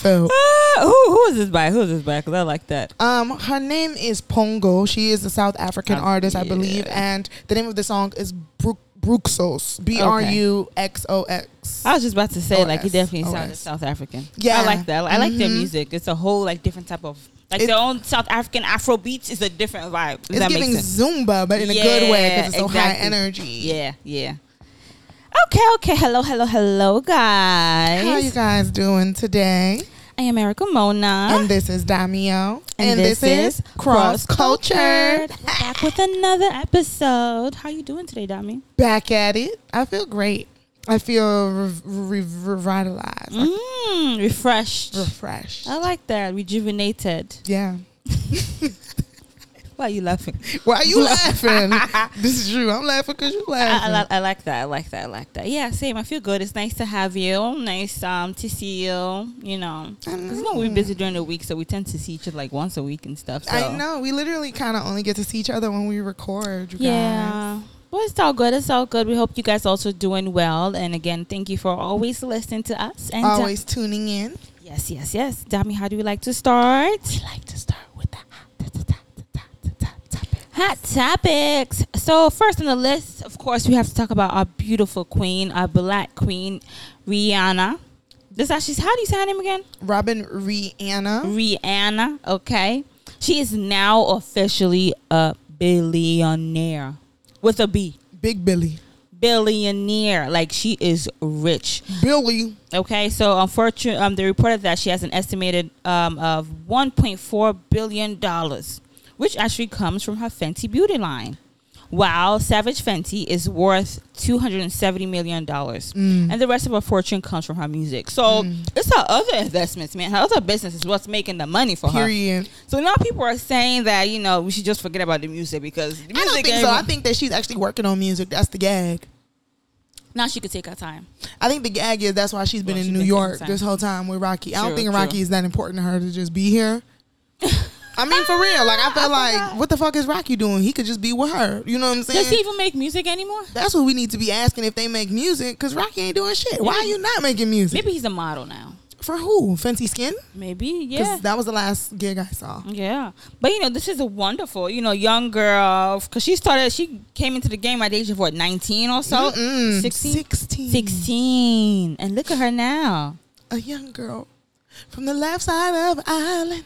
felt. Uh, who who is this by? Who is this by? Because I like that. Um, her name is Pongo. She is a South African Uh, artist, I believe, and the name of the song is Brook Bruxos. B R U X O X. I was just about to say, like, he OS. definitely sounded South African. Yeah. I like that. I like their Mhm. music. It's a whole like different type of like It- their own South African Afro beats is a different vibe. Does It's giving? Zumba, but in a good way because it's so high energy. Yeah, yeah. Okay, okay. Hello, hello, hello, guys. How you guys doing today? I am Erica Mona. And this is Damio. And this is Cross Cultured. Back with another episode. How you doing today, Dami? Back at it. I feel great. I feel re- re- revitalized, Mm, refreshed. refreshed. I like that. Rejuvenated. yeah. Why are you laughing? Why are you laughing? this is true. I'm laughing because you're laughing. I, li- I like that. I like that. I like that. Yeah, same. I feel good. It's nice to have you. Nice um to see you. You know, because you know we're busy during the week, so we tend to see each other like once a week and stuff. So. I know. We literally kind of only get to see each other when we record. You Yeah. Well, it's all good. It's all good. We hope you guys also doing well. And again, thank you for always listening to us. And guys. uh, Always tuning in. yes, yes, yes. Dami, how do we like to start? We like to start with the Hot topics. So first on the list, of course, we have to talk about our beautiful queen, our black queen, Rihanna. This actually, how do you say her name again? Robin Rihanna. Rihanna. Okay, she is now officially a billionaire with a B. Big Billy. Billionaire, like she is rich. Billy. Okay, so unfortunately, um, they reported that she has an estimated um, of 1.4 billion dollars, which actually comes from her Fenty beauty line. While Savage Fenty is worth 270 million dollars, Mm. and the rest of her fortune comes from her music. So it's her other investments, man. Her other business is what's making the money for her. Period. So now people are saying that you know we should just forget about the music because the I don't think so. I think that she's actually working on music. That's the gag. now she could take her time. I think the gag is that's why she's been Well, in she's New York this whole time with Rocky. I don't True, think true. Rocky is that important to her to just be here. I mean, for real. Like, I feel like, what the fuck is Rocky doing? He could just be with her. You know what I'm saying? Does he even make music anymore? That's what we need to be asking if they make music, because Rocky ain't doing shit. Why are you not making music? Maybe he's a model now. For who? Fenty Skin? Maybe, Because yeah. that was the last gig I saw. Yeah, but you know, this is a wonderful, you know, young girl because she started. She came into the game at the age of what, nineteen or so, Mm-mm. 16? 16. 16. and look at her now. A young girl from the left side of the island.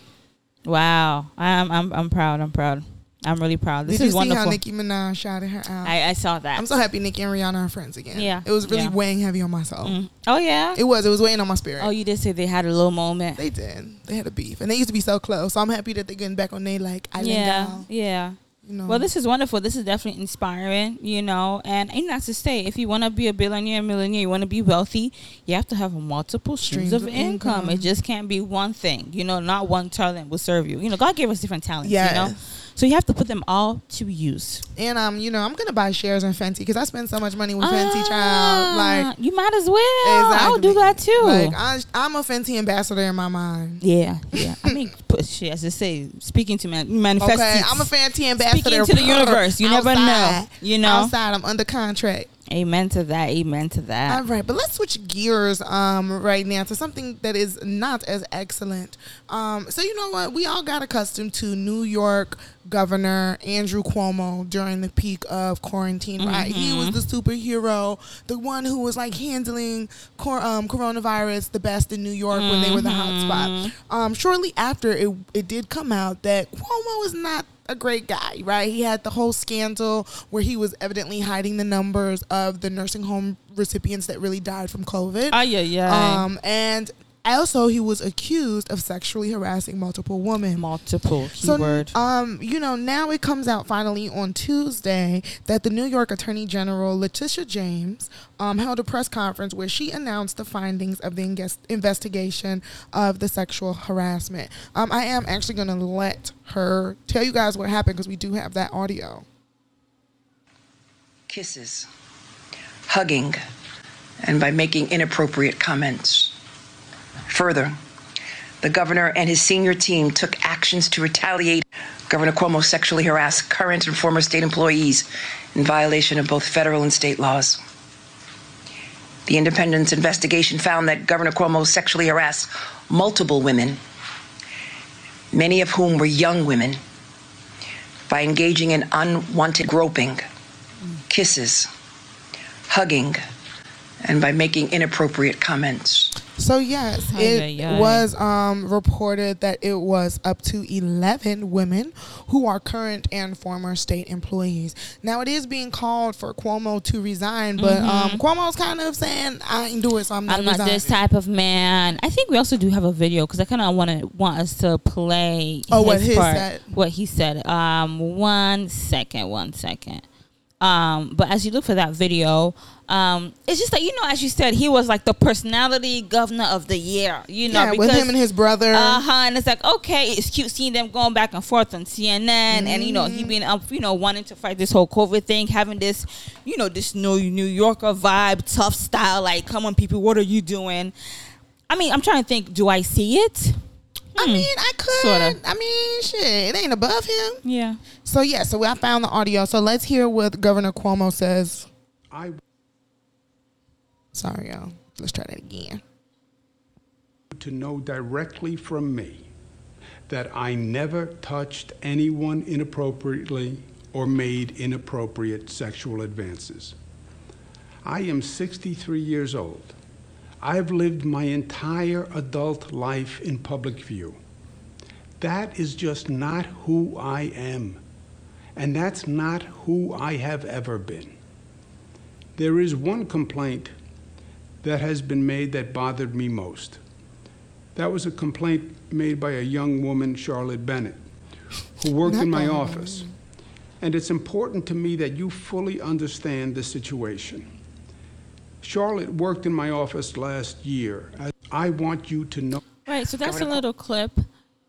Wow, I'm, I'm, I'm proud. I'm proud. I'm really proud. This Did you is see wonderful. how Nicki Minaj shouted her out? I, I saw that. I'm so happy Nicki and Rihanna are friends again. Yeah. It was really Yeah. weighing heavy on my soul. Mm. Oh yeah. It was. It was weighing on my spirit. Oh, you did say they had a little moment. They did. They had a beef, and they used to be so close. So I'm happy that they're getting back on their like island yeah, yeah. You know. Well, this is wonderful. This is definitely inspiring, you know. And ain't not to say, if you want to be a billionaire, millionaire, you want to be wealthy, you have to have multiple streams, of income. income. It just can't be one thing, you know. Not one talent will serve you. You know, God gave us different talents, Yes. you know. So you have to put them all to use. and um, you know, I'm gonna buy shares in Fenty because I spend so much money with Fenty, child. Ah, Like, you might as well. Exactly. I'll do that too. like I, I'm a Fenty ambassador in my mind. yeah, yeah. I mean, put shit. As I say, speaking to man, manifest. Okay. I'm a Fenty ambassador. Speaking to the universe. You never know. You know. outside, I'm under contract. Amen to that. Amen to that. All right, but let's switch gears um, right now to something that is not as excellent. Um, so you know what? We all got accustomed to New York Governor Andrew Cuomo during the peak of quarantine. Right, he was the superhero, the one who was like handling cor- um, coronavirus the best in New York when they were the hot spot. Um, shortly after, it it did come out that Cuomo is not a great guy, right? He had the whole scandal where he was evidently hiding the numbers of the nursing home recipients that really died from COVID. Oh yeah, yeah. Um, and also he was accused of sexually harassing multiple women. Multiple So, um, you know, now it comes out finally on Tuesday that the New York Attorney General Letitia James um, held a press conference where she announced the findings of the inges- investigation of the sexual harassment. Um, I am actually going to let her tell you guys what happened because we do have that audio. kisses, hugging, and by making inappropriate comments. Further, the governor and his senior team took actions to retaliate Governor Cuomo sexually harassed current and former state employees in violation of both federal and state laws. The Independence investigation found that Governor Cuomo sexually harassed multiple women, many of whom were young women, by engaging in unwanted groping, kisses, hugging, and by making inappropriate comments. So yes, it was um, reported that it was up to eleven women who are current and former state employees. Now it is being called for Cuomo to resign, but um, Cuomo's kind of saying I ain't do it, so I'm not. Mm-hmm. I'm not this type of man. I think we also do have a video because I kind of want to want us to play. Oh, what his part, said. What he said. Um, one second, one second. Um, but as you look for that video, um, it's just that you know, as you said, he was like the personality governor of the year. You know, Yeah, with him and his brother. uh huh. And it's like, okay, it's cute seeing them going back and forth on CNN, and you know, Mm-hmm. he being up, you know, wanting to fight this whole COVID thing, having this, you know, this New New Yorker vibe, tough style. Like, come on, people, what are you doing? I mean, I'm trying to think. Do I see it? I hmm. mean, I could. Sorta. I mean, shit, it ain't above him. Yeah. So yeah, so I found the audio. So let's hear what Governor Cuomo says. I Sorry, y'all. Let's try that again. to know directly from me that I never touched anyone inappropriately or made inappropriate sexual advances. I am 63 years old. I've lived my entire adult life in public view. That is just not who I am. And that's not who I have ever been. There is one complaint that has been made that bothered me most. That was a complaint made by a young woman, Charlotte Bennett, who worked in my office. And it's important to me that you fully understand the situation. Charlotte worked in my office last year. I- I want you to know. Right. So that's a little clip.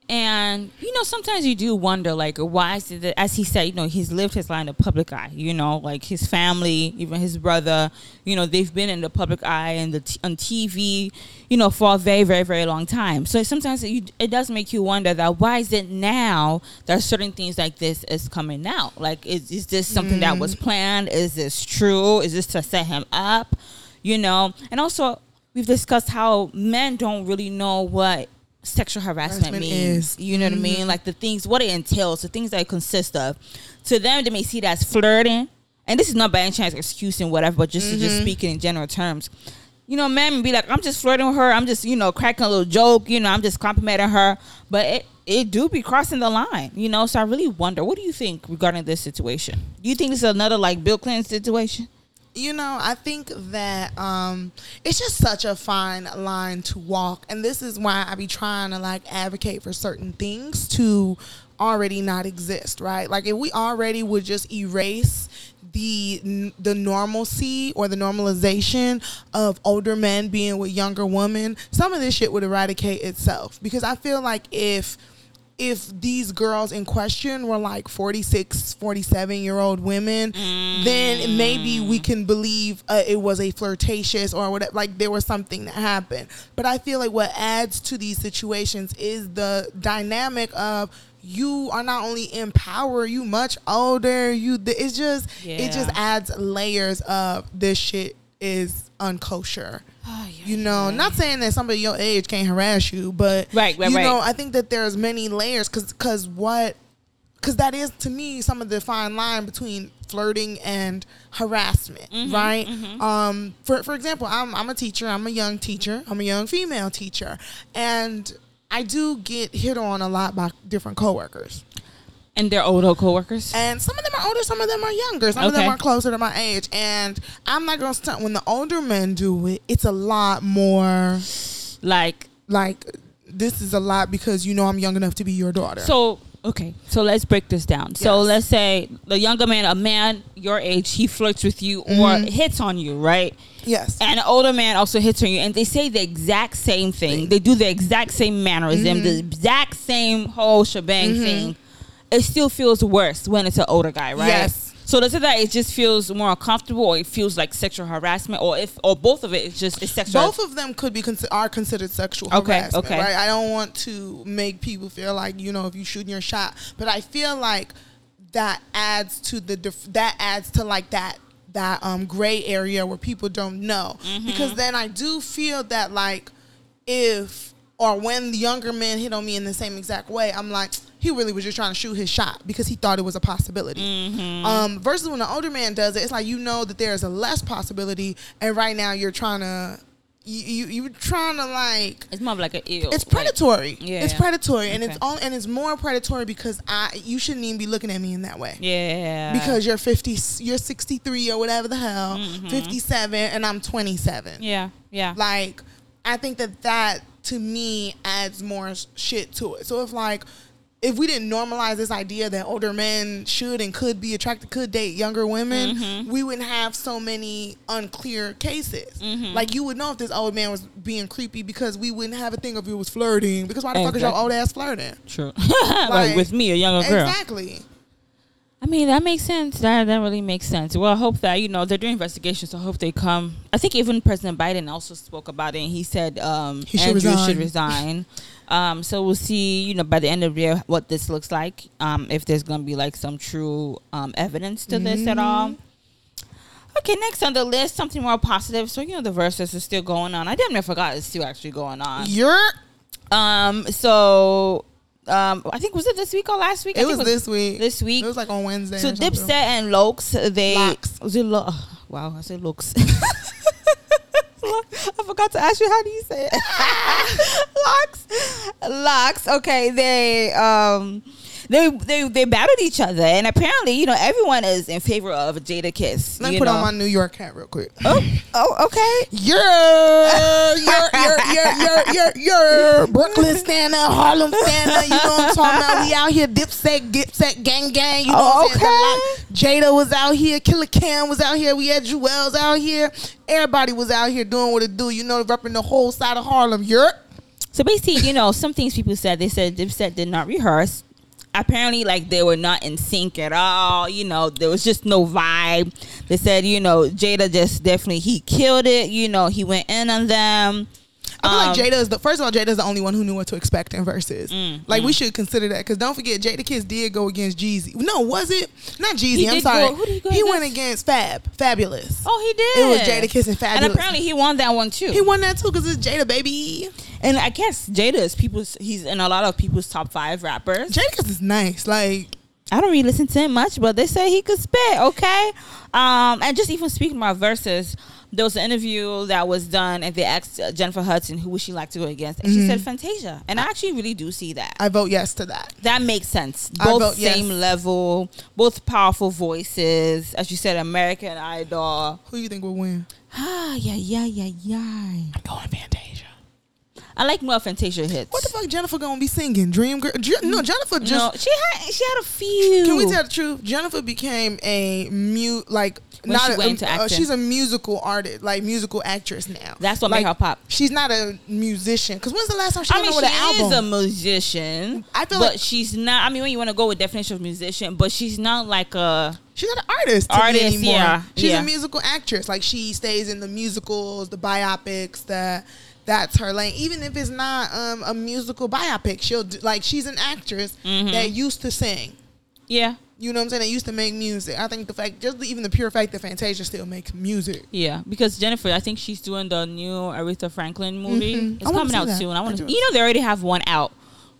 And you know, sometimes you do wonder, like, why is it that, as he said, you know, he's lived his life in the public eye. You know, like his family, even his brother, you know, they've been in the public eye and the t- on TV, you know, for a very, very, very long time. So sometimes it, you, it does make you wonder that why is it now that certain things like this is coming out? Like, is is this something that was mm. planned? Is this true? Is this to set him up? You know, and also we've discussed how men don't really know what sexual harassment, Harassment means. is. You know what I mean? Mm-hmm. Like the things, what it entails, the things that it consists of. To them, they may see that as flirting. And this is not by any chance excusing whatever, but just to just mm-hmm. speaking in general terms. You know, men be like, I'm just flirting with her. I'm just, you know, cracking a little joke. You know, I'm just complimenting her. But it, it do be crossing the line, you know? So I really wonder, what do you think regarding this situation? Do you think this is another like Bill Clinton situation? You know i think that um it's just such a fine line to walk. And this is why i be trying to like advocate for certain things to already not exist right? Like if we already would just erase the the normalcy or the normalization of older men being with younger women some of this shit would eradicate itself. Because i feel like if if these girls in question were like 46 47 year old women then maybe we can believe uh, it was a flirtatious or whatever like there was something that happened. But i feel like what adds to these situations is the dynamic of you are not only in power you much older you it's just it just adds layers of this shit is unkosher you know, not saying that somebody your age can't harass you, but Right, right, you right. know, I think that there's many layers because because what because that is to me some of the fine line between flirting and harassment, Mm-hmm, right? Um, for for example, I'm I'm a teacher. I'm a young teacher. I'm a young female teacher, and I do get hit on a lot by different coworkers. And their older coworkers? And some of them are older, some of them are younger, some of them are closer to my age. And I'm not gonna stunt when the older men do it, it's a lot more Like, like this is a lot because you know I'm young enough to be your daughter. So okay, so let's break this down. So let's say the younger man, a man your age, he flirts with you or Mm-hmm. hits on you, right? yes. And an older man also hits on you, and they say the exact same thing. They do the exact same mannerism, the Mm-hmm. exact same whole shebang thing. It still feels worse when it's an older guy, right? Yes. So does it that it just feels more uncomfortable, or it feels like sexual harassment, or if or both of it is just it's sexual? Both of them could be consi- are considered sexual Okay, harassment. okay. Right. I don't want to make people feel like you know if you shooting your shot, but I feel like that adds to the def- that adds to like that that um gray area where people don't know Mm-hmm. because then I do feel that like if or when the younger men hit on me in the same exact way, I'm like, he really was just trying to shoot his shot because he thought it was a possibility. Mm-hmm. Um, versus when the older man does it, it's like you know that there's a less possibility, and right now you're trying to, you you you're trying to like. It's more of like an ill. It's predatory. Yeah. It's predatory, and it's all, and it's more predatory because I you shouldn't even be looking at me in that way yeah. because you're 50 you're 63 or whatever the hell 57 and i'm 27 Mm-hmm. yeah, yeah. like i think that that to me adds more shit to it so if like if we didn't normalize this idea that older men should and could be attracted could date younger women Mm-hmm. we wouldn't have so many unclear cases Mm-hmm. like you would know if this old man was being creepy because we wouldn't have a thing if it was flirting because why the fuck is your Exactly. old ass flirting True. like, Like, with me, a younger girl. exactly I mean, that makes sense. That that really makes sense. Well, I hope that you know they're doing investigations. So I hope they come. I think even President Biden also spoke about it, and he said um, He should Andrew resign. should resign. um, so we'll see. You know, by the end of the year, what this looks like. Um, if there's gonna be like some true um, evidence to this at all. Mm-hmm. Okay, next on the list, something more positive. So you know, the verses is still going on. I damn near forgot it's still actually going on. you're Um, so um, I think was it this week or last week? I it was this week This week. it was like on wednesday So. Dipset and Lokes, they Lox. was it Lo- oh, wow, I said Lokes. I forgot to ask you how do you say it. Locks, locks. Okay, they um, they they they battled each other, and apparently, you know, everyone is in favor of Jadakiss. let me put know. on my new york hat real quick Oh, oh, okay. You're, you're, you're, you're, you're, you're, you're Brooklyn standing, Harlem standing. You know what I'm talking about? We out here, Dipset, Dipset, gang, gang. You know Oh, what I'm oh, saying? The lot- Jada was out here, Killer Cam was out here, we had Juelz out here. Everybody was out here doing what it do. You know, repping the whole side of Harlem. You're. So basically, you know, some things people said. They said Dipset did not rehearse. Apparently, like they were not in sync at all. You know, there was just no vibe. They said, you know, Jada just definitely he killed it. You know, he went in on them. I feel Um, like Jada is the first of all. Jada is the only one who knew what to expect in verses. Mm, like we should consider that because don't forget Jadakiss did go against Jeezy. No, was it not Jeezy? He I'm sorry. go- who did he go went against? against Fab, Fabolous. Oh, he did. It was Jadakiss and Fabolous. And apparently, he won that one too. He won that too because it's Jada, baby. and I guess Jada is people's. He's in a lot of people's top five rappers. Jadakiss is nice. Like I don't really listen to him much, but they say he could spit. Okay, um, and just even speaking about verses, there was an interview that was done, and they asked uh, Jennifer Hudson who would she like to go against, and she said Fantasia, and I actually really do see that. I vote yes to that. that makes sense. Both vote yes. same level, both powerful voices, as you said, American Idol. Who do you think will win? Ah, yeah, yeah, yeah, yeah. I'm going Fantasia. I like more Fantasia hits. What the fuck, Jennifer gonna be singing? Dream Girl? No, Jennifer just. no, she had she had a few. Can we tell the truth? Jennifer became a mute like When not she a, went into uh, acting. she's a musical artist, like musical actress now. That's what like, made her pop. She's not a musician. Cause when's the last time she I came mean, she an album? is a musician. I feel but like- she's not. I mean, when you want to go with definition of musician, but she's not like a. She's not an artist, Artist, anymore. yeah, She's yeah. a musical actress. Like she stays in the musicals, the biopics, the that's her lane. Even if it's not um, a musical biopic, she'll do, like she's an actress Mm-hmm. that used to sing. Yeah, You know what I'm saying? That used to make music. I think the fact, just even the pure fact that Fantasia still makes music. yeah. Because Jennifer, I think she's doing the new Aretha Franklin movie. Mhm. It's coming out that. soon. I want to. You know, they already have one out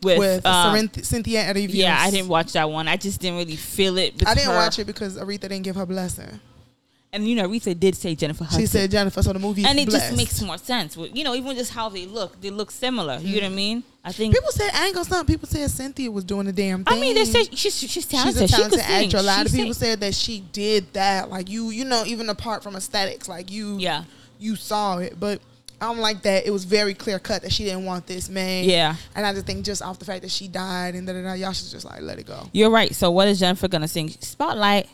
with. With um, Cynthia Erivo. yeah, I didn't watch that one. I just didn't really feel it. I didn't her. watch it because Aretha didn't give her blessing. And you know, Aretha did say Jennifer Hudson. She said Jennifer, so the movie and it blessed. just makes more sense. You know, even just how they look, they look similar. You know what I mm-hmm. mean? I think. People said I ain't gonna stop. People said Cynthia was doing the damn thing. I mean, they said she's she's talented. She's a talented she actor. A lot She of people said that she did that. Like you, you know, even apart from aesthetics, like you, Yeah. you saw it. But I don't like that. It was very clear cut that she didn't want this man. Yeah. and I just think just off the fact that she died and da da da, y'all should just like let it go. You're right. So what is Jennifer gonna sing? Spotlight.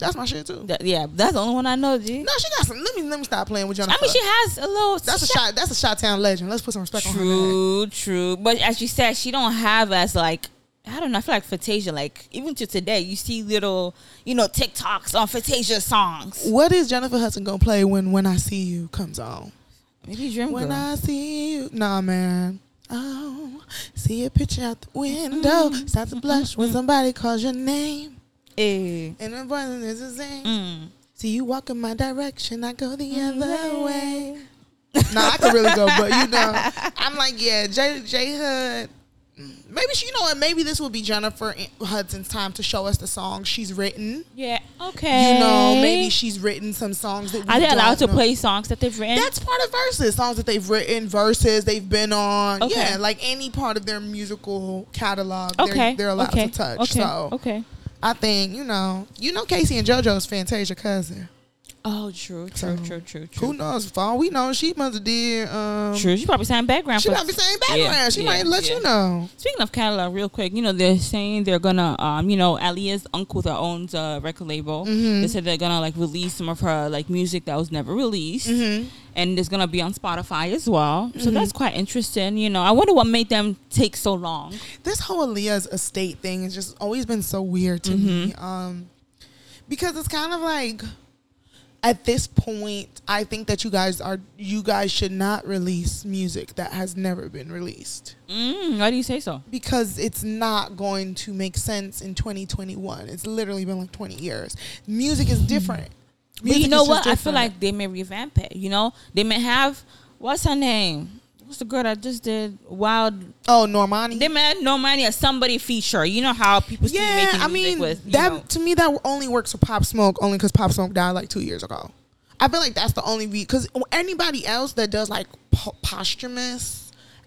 That's my shit too. That- yeah, that's the only one I know. G. No, she got some. Let me let me stop playing with Jennifer. I mean, she has a little. that's a shot. That's a shot town legend. Let's put some respect on her. True, true. But as you said, she don't have as like I don't know. I feel like Fantasia, like even to today, you see little, you know, TikToks on Fantasia songs. What is Jennifer Hudson gonna play when When I See You comes on? Maybe Dream When Girl. I see you, nah, man. Oh, see a picture out the window. Mm-hmm. Start to blush when somebody calls your name. Eh. And the voice is the same. Mm. See you walk in my direction, I go the other way. nah, I could really go, but you know, I'm like, yeah, J J Hood. Maybe she, you know what? Maybe this will be Jennifer Hudson's time to show us the songs she's written. Yeah. Okay. You know, maybe she's written some songs that we Are they allowed to know. play songs that they've written? That's part of verses, songs that they've written, verses they've been on. Okay. Yeah, like any part of their musical catalog, okay. they're, they're allowed okay. to touch. Okay. So okay. I think you know, you know, K-Ci and JoJo's Fantasia cousin. Oh, true, true, So, true, true, true. Who knows? For all we know, she must have did. Um, True. She probably sang background. She for- might be saying background. Yeah, she yeah, might let yeah. you know. Speaking of catalog, real quick, you know they're saying they're gonna, um, you know, Aaliyah's uncle that owns a record label. Mm-hmm. They said they're gonna like release some of her like music that was never released, Mm-hmm. and it's gonna be on Spotify as well. So that's quite interesting. You know, I wonder what made them take so long. This whole Aaliyah's estate thing has just always been so weird to me. Mm-hmm. Um, because it's kind of like at this point, I think that you guys are you guys should not release music that has never been released. Mm, why do you say so? because it's not going to make sense in 2021. It's literally been like 20 years. Music is different. But you know what? I feel like they may revamp it. You know, they may have what's her name? What's the girl that just did Wild? oh Normani. They made Normani or somebody feature. You know how people still yeah, I mean with that know. to me that only works for Pop Smoke only because Pop Smoke died like two years ago. I feel like that's the only because anybody else that does like po- posthumous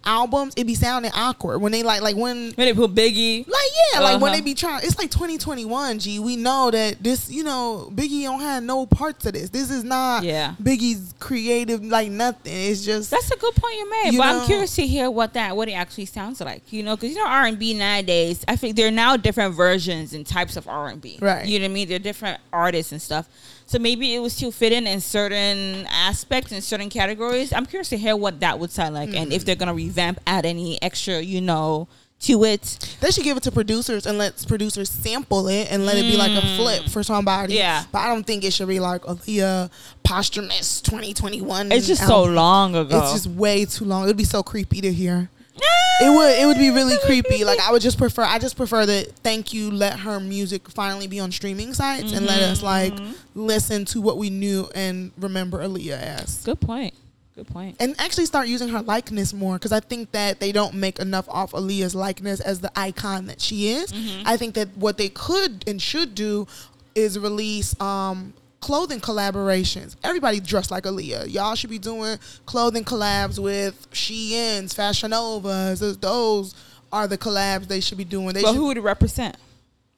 albums, it be sounding awkward when they like like when when they put Biggie. Like yeah, like when Uh-huh. they be trying, it's like 2021. G, we know that this, you know, Biggie don't have no parts of this. This is not Yeah. Biggie's creative, like nothing. It's just That's a good point you made. You but know- I'm curious to hear what that what it actually sounds like. You know, because you know R and B nowadays, I think there are now different versions and types of R and B. Right. You know what I mean? They're different artists and stuff. So maybe it would still fit in in certain aspects in certain categories. I'm curious to hear what that would sound like, and Mm. if they're gonna revamp, add any extra, you know, to it. they should give it to producers and let producers sample it and let it be like a flip for somebody. Mm. Yeah. but I don't think it should be like Aaliyah posthumous 2021. It's just so long ago. It's just way too long. It'd be so creepy to hear. It would it would be really creepy. Like I would just prefer I just prefer that thank you let her music finally be on streaming sites and let us like listen to what we knew and remember Aaliyah as. good point. Good point. And actually start using her likeness more because I think that they don't make enough off Aaliyah's likeness as the icon that she is. I think that what they could and should do is release um clothing collaborations. Everybody dressed like Aaliyah. Y'all should be doing clothing collabs with Shein's, Fashion Novas. Those- are the collabs they should be doing. They But should, who would it represent?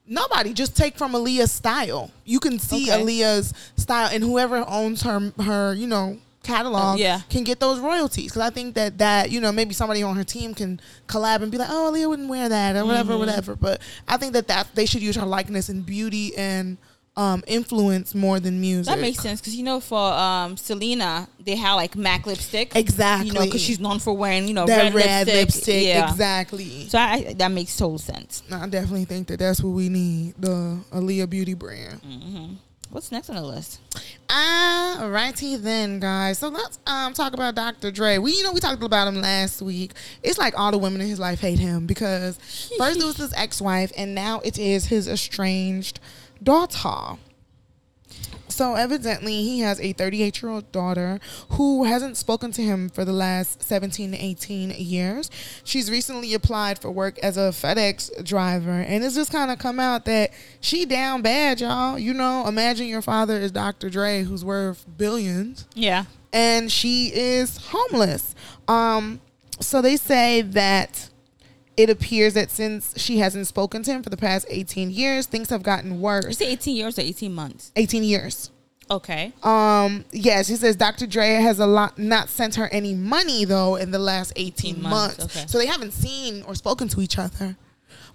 nobody just take from Aaliyah's style. You can see Okay. Aaliyah's style, and whoever owns her her you know catalog yeah. can get those royalties. Because I think that that you know maybe somebody on her team can collab and be like, oh, Aaliyah wouldn't wear that or whatever, Mm-hmm. whatever. But I think that that they should use her likeness and beauty and um, influence more than music. That makes sense because you know for um, Selena they had like MAC lipstick. Exactly. You know because she's known for wearing you know that red, red, lipstick. lipstick, Yeah. exactly. So I, that makes total sense. No, I definitely think that that's what we need the Aaliyah beauty brand. What's next on the list? All righty then, guys. So let's um talk about Dr. Dre. We you know we talked about him last week. It's like all the women in his life hate him because first it was his ex-wife and now it is his estranged daughter. So evidently he has a 38 year old daughter who hasn't spoken to him for the last 17 to 18 years. She's recently applied for work as a FedEx driver and it's just kind of come out that she down bad, y'all. You know, imagine your father is Dr. Dre who's worth billions Yeah. and she is homeless. Um, so they say that it appears that since she hasn't spoken to him for the past 18 years, things have gotten worse. You say 18 years or 18 months? 18 years. Okay. Um, yes, he says Dr. Dre has a lot not sent her any money though in the last 18 months, months. okay. So they haven't seen or spoken to each other.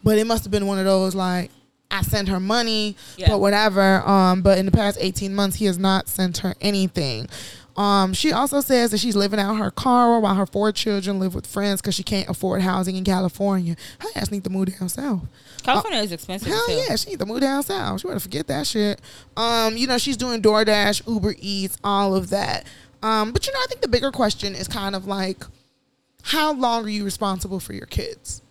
But it must have been one of those like I sent her money, Yeah. but whatever. Um, but in the past 18 months, he has not sent her anything. Um, she also says that she's living out her car while her four children live with friends because she can't afford housing in California. Her ass need to move down south. California is expensive Hell too. yeah, she need to move down south. She better forget that shit. Um, you know, she's doing DoorDash, Uber Eats, all of that. Um, but you know, I think the bigger question is kind of like, how long are you responsible for your kids?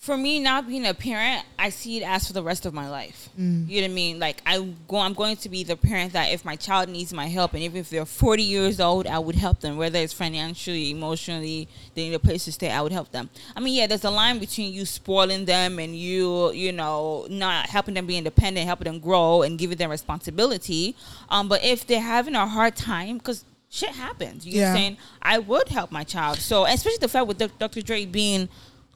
For me not being a parent, I see it as for the rest of my life. Mm. You know what I mean? Like I go, I'm going to be the parent that if my child needs my help, and even if they're 40 years old, I would help them. Whether it's financially, emotionally, they need a place to stay, I would help them. I mean, yeah, there's a line between you spoiling them and you, you know, not helping them be independent, helping them grow, and giving them responsibility. Um, but if they're having a hard time, because shit happens, you know what I'm saying? I would help my child. So, especially the fact with Dr- Dr. Dre being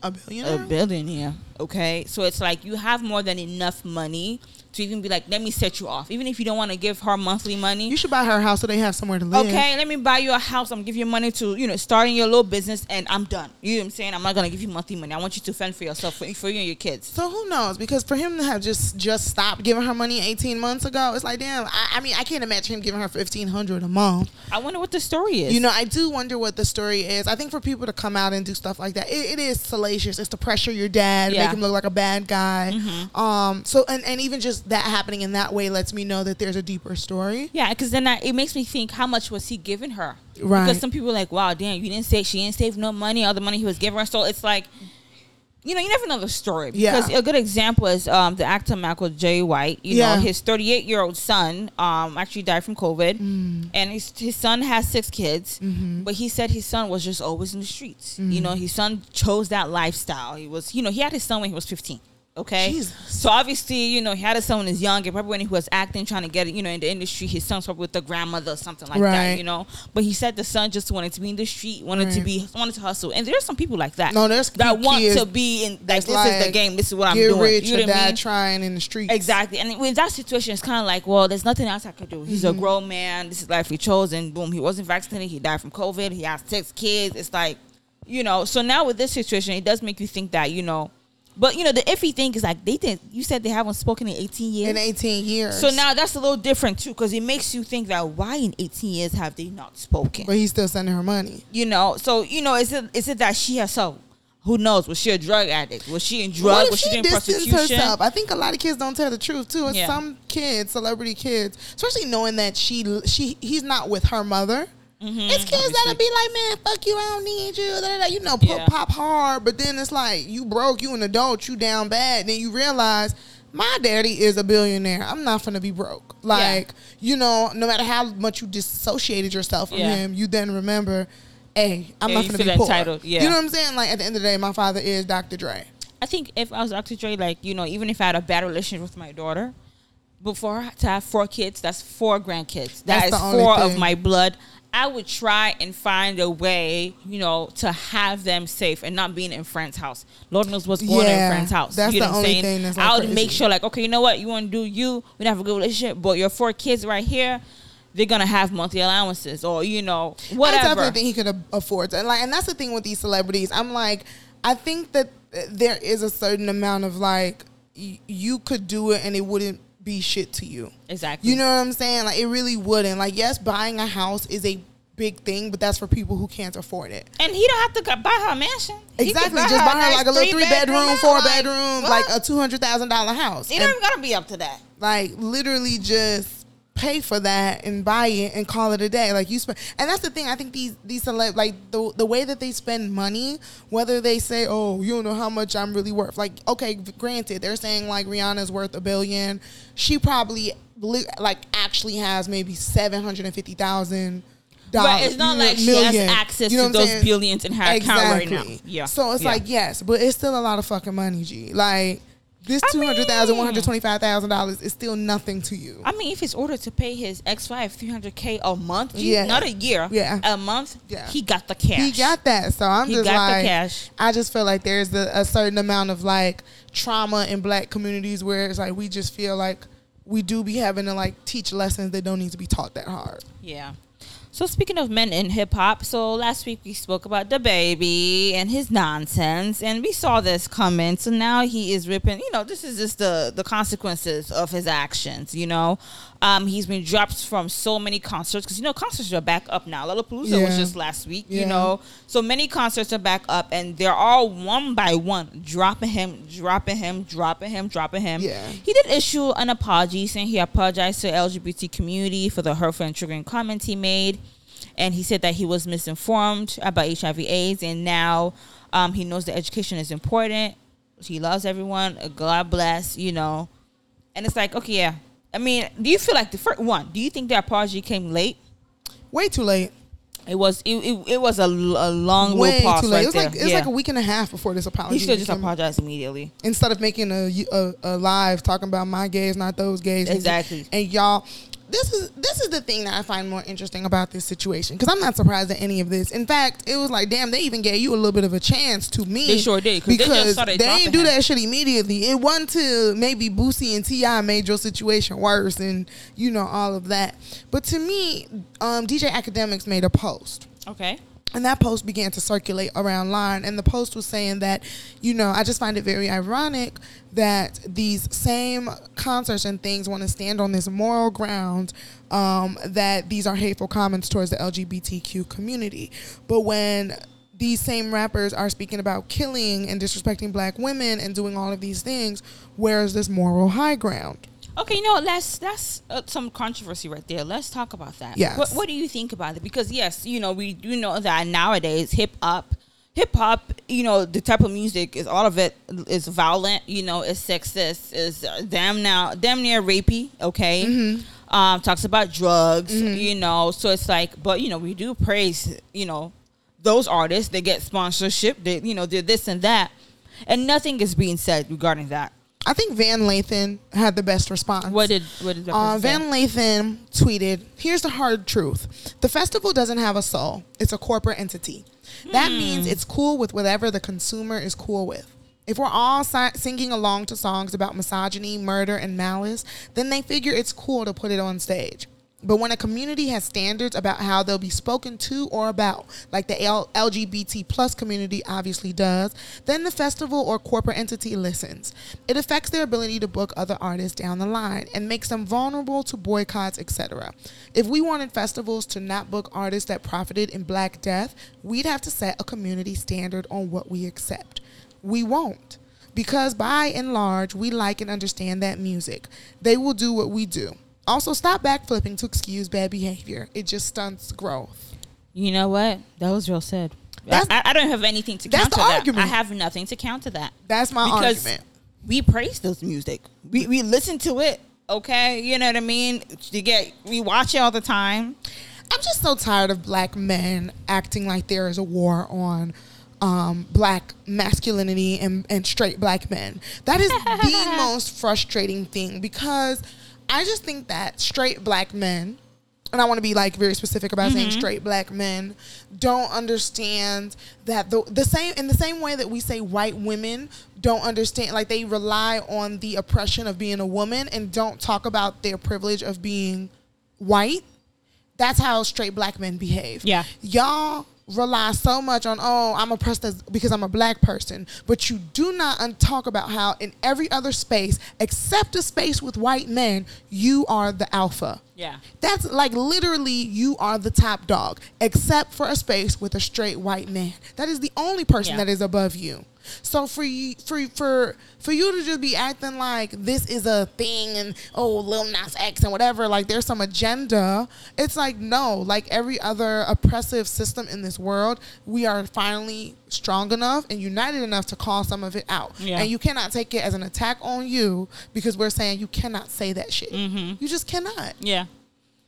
A a billionaire? billionaire. Okay, so it's like you have more than enough money to even be like, let me set you off. Even if you don't want to give her monthly money, you should buy her a house so they have somewhere to live. okay, let me buy you a house. I'm give you money to you know starting your little business, and I'm done. You know what I'm saying? I'm not gonna give you monthly money. I want you to fend for yourself for, for you and your kids. So who knows? Because for him to have just just stopped giving her money 18 months ago, it's like damn. I, I mean, I can't imagine him giving her 1500 a month. I wonder what the story is. You know, I do wonder what the story is. I think for people to come out and do stuff like that, it, it is salacious. It's to pressure your dad, Yeah. make him look like a bad guy. Um, so and, and even just that happening in that way lets me know that there's a deeper story. Yeah, because then I, it makes me think how much was he giving her? Right. Because some people are like, wow, damn, you didn't say she didn't save no money, all the money he was giving her. So it's like, you know, you never know the story. Yeah. Because a good example is um, the actor Michael J. White. You Yeah. know, his 38 year old son um, actually died from COVID, Mm. and his his son has six kids. Mm-hmm. But he said his son was just always in the streets. You know, his son chose that lifestyle. He was, you know, he had his son when he was 15. Okay, Jesus. so obviously, you know, he had a son when he was young, and probably when he was acting, trying to get it, you know, in the industry, his son's probably with the grandmother or something like that, you know. But he said the son just wanted to be in the street, wanted to be, wanted to hustle, and there's some people like that. No, there's that want to be in. Like that's this is the game. This is what I'm doing. rich you or know what I mean? trying in the streets. Exactly. And with that situation, it's kind of like, well, there's nothing else I could do. He's Mm-hmm. a grown man. This is life he chose, and boom, he wasn't vaccinated. He died from COVID. He has six kids. It's like, you know. So now with this situation, it does make you think that, you know. But you know, the iffy thing is like they didn't. You said they haven't spoken in 18 years. In 18 years. so now that's a little different too, because it makes you think that why in 18 years have they not spoken? But he's still sending her money. You know. So you know, is it is it that she herself? Who knows? Was she a drug addict? Was she in drugs? Was she, she doing distanced prostitution? herself? I think a lot of kids don't tell the truth too. And Yeah. some kids, celebrity kids, especially knowing that she she he's not with her mother. Mm-hmm. It's kids that'll be like, man, fuck you, I don't need you. Da, da, da. You know, pop, Yeah. pop hard, but then it's like you broke, you an adult, you down bad. Then you realize my daddy is a billionaire. I'm not gonna be broke. Like you know, no matter how much you dissociated yourself from Yeah. him, you then remember, hey, I'm Yeah, not gonna be poor. entitled, yeah. You know what I'm saying? Like at the end of the day, my father is Dr. Dre. I think if I was Dr. Dre, like you know, even if I had a bad relationship with my daughter, before to have four kids, that's four grandkids. That's That the is four of my blood. I would try and find a way, you know, to have them safe and not being in friend's house. Lord knows what's going on Yeah, in friend's house. that's you know the only saying? thing that's, like, I would crazy. make sure, like, okay, you know what, you want to do you. We don't have a good relationship, but your four kids right here, they're gonna have monthly allowances or you know whatever. I definitely think he could afford to. And like, and that's the thing with these celebrities. I'm like, I think that there is a certain amount of like, y- you could do it and it wouldn't be shit to you. exactly. You know what I'm saying? Like, it really wouldn't. Like, yes, buying a house is a big thing, but that's for people who can't afford it. And he don't have to buy her a mansion. He Exactly. Just buy her nice like a little three bedroom, house. four Like, bedroom, what? like a two hundred thousand dollar house. Don't even gotta be up to that. like literally just pay for that and buy it and call it a day like you spend and that's the thing i think these these celeb like the, the way that they spend money whether they say oh you don't know how much i'm really worth like okay granted they're saying like rihanna's worth a billion she probably like actually has maybe 750000 But it's not like she has access to those billions in her account right now. Yeah. So it's Yeah. like yes, but it's still a lot of fucking money, G. Like this two hundred thousand, one hundred twenty-five thousand dollars is still nothing to you. I mean, if he's ordered to pay his ex wife three hundred k a month, Yeah. not a year, Yeah. a month, Yeah. he got the cash. He got that. So I'm He just like, cash. I just feel like there's a, a certain amount of like trauma in black communities where it's like we just feel like we do be having to like teach lessons that don't need to be taught that hard. Yeah. So speaking of men in hip hop, so last week we spoke about DaBaby and his nonsense, and we saw this coming. So now he is ripping. You know, this is just the the consequences of his actions. You know, Um, he's been dropped from so many concerts because you know concerts are back up now. Lollapalooza Yeah. was just last week, Yeah. you know. So many concerts are back up, and they're all one by one dropping him, dropping him, dropping him, dropping him. Yeah. He did issue an apology saying he apologized to the LGBT community for the hurtful and triggering comments he made, and he said that he was misinformed about HIV/AIDS, and now um, he knows that education is important. He loves everyone. God bless, you know. And it's like, okay, yeah. I mean, do you feel like the first one? Do you think the apology came late? Way too late. It was. It, it, it was a long Way too late. right it was there. like it was yeah. like a week and a half before this apology. He should just apologize immediately. instead of making a, a, a live talking about my gays, not those gays. Exactly. And y'all, this is this is the thing that I find more interesting about this situation because I'm not surprised at any of this. In fact, it was like, damn, they even gave you a little bit of a chance to me. They sure did, they because started they didn't do him. that shit immediately. It wasn't till maybe Boosie and T.I. made your situation worse, and you know all of that. But to me, um, DJ Akademiks made a post. Okay. And that post began to circulate around line. And the post was saying that, you know, I just find it very ironic that these same concerts and things want to stand on this moral ground um, that these are hateful comments towards the LGBTQ community. But when these same rappers are speaking about killing and disrespecting black women and doing all of these things, where is this moral high ground? Okay, you know, what, that's that's uh, some controversy right there. Let's talk about that. Yes. What, what do you think about it? Because yes, you know, we do know that nowadays hip hop, hip hop, you know, the type of music is all of it is violent. You know, is sexist, is damn now damn near rapey. Okay. Mm-hmm. Um, talks about drugs. You know, so it's like, but you know, we do praise. You know, those artists they get sponsorship. They you know did this and that, and nothing is being said regarding that. I think Van Lathan had the best response. What did what did Uh. Van Lathan tweeted, "Here's the hard truth: the festival doesn't have a soul. It's a corporate entity. That Hmm. means it's cool with whatever the consumer is cool with. If we're all si- singing along to songs about misogyny, murder, and malice, then they figure it's cool to put it on stage." But when a community has standards about how they'll be spoken to or about, like the L- LGBT plus community obviously does, then the festival or corporate entity listens. It affects their ability to book other artists down the line and makes them vulnerable to boycotts, etc. If we wanted festivals to not book artists that profited in Black Death, we'd have to set a community standard on what we accept. We won't. Because by and large, we like and understand that music. They will do what we do. Also, stop backflipping to excuse bad behavior. It just stunts growth. You know what? That was real said. I, I, don't have anything to that's counter the that. argument. I have nothing to counter that. That's my because argument. we praise this music. We we listen to it. Okay, you know what I mean. You get we watch it all the time. I'm just so tired of black men acting like there is a war on um, black masculinity and, and straight black men. That is the most frustrating thing because I just think that straight black men, and I want to be like very specific about saying mm-hmm. straight black men, don't understand that the the same in the same way that we say white women don't understand like they rely on the oppression of being a woman and don't talk about their privilege of being white that's how straight black men behave. Yeah. Y'all rely so much on, oh, I'm oppressed because I'm a black person. But you do not un- talk about how in every other space, except a space with white men, you are the alpha. Yeah. That's like literally you are the top dog, except for a space with a straight white man. That is the only person Yeah. that is above you. So for you, for for for you to just be acting like this is a thing and oh Lil Nas X and whatever, like there's some agenda. It's like no, like every other oppressive system in this world, we are finally strong enough and united enough to call some of it out. Yeah. And you cannot take it as an attack on you because we're saying you cannot say that shit. Mm-hmm. You just cannot. Yeah.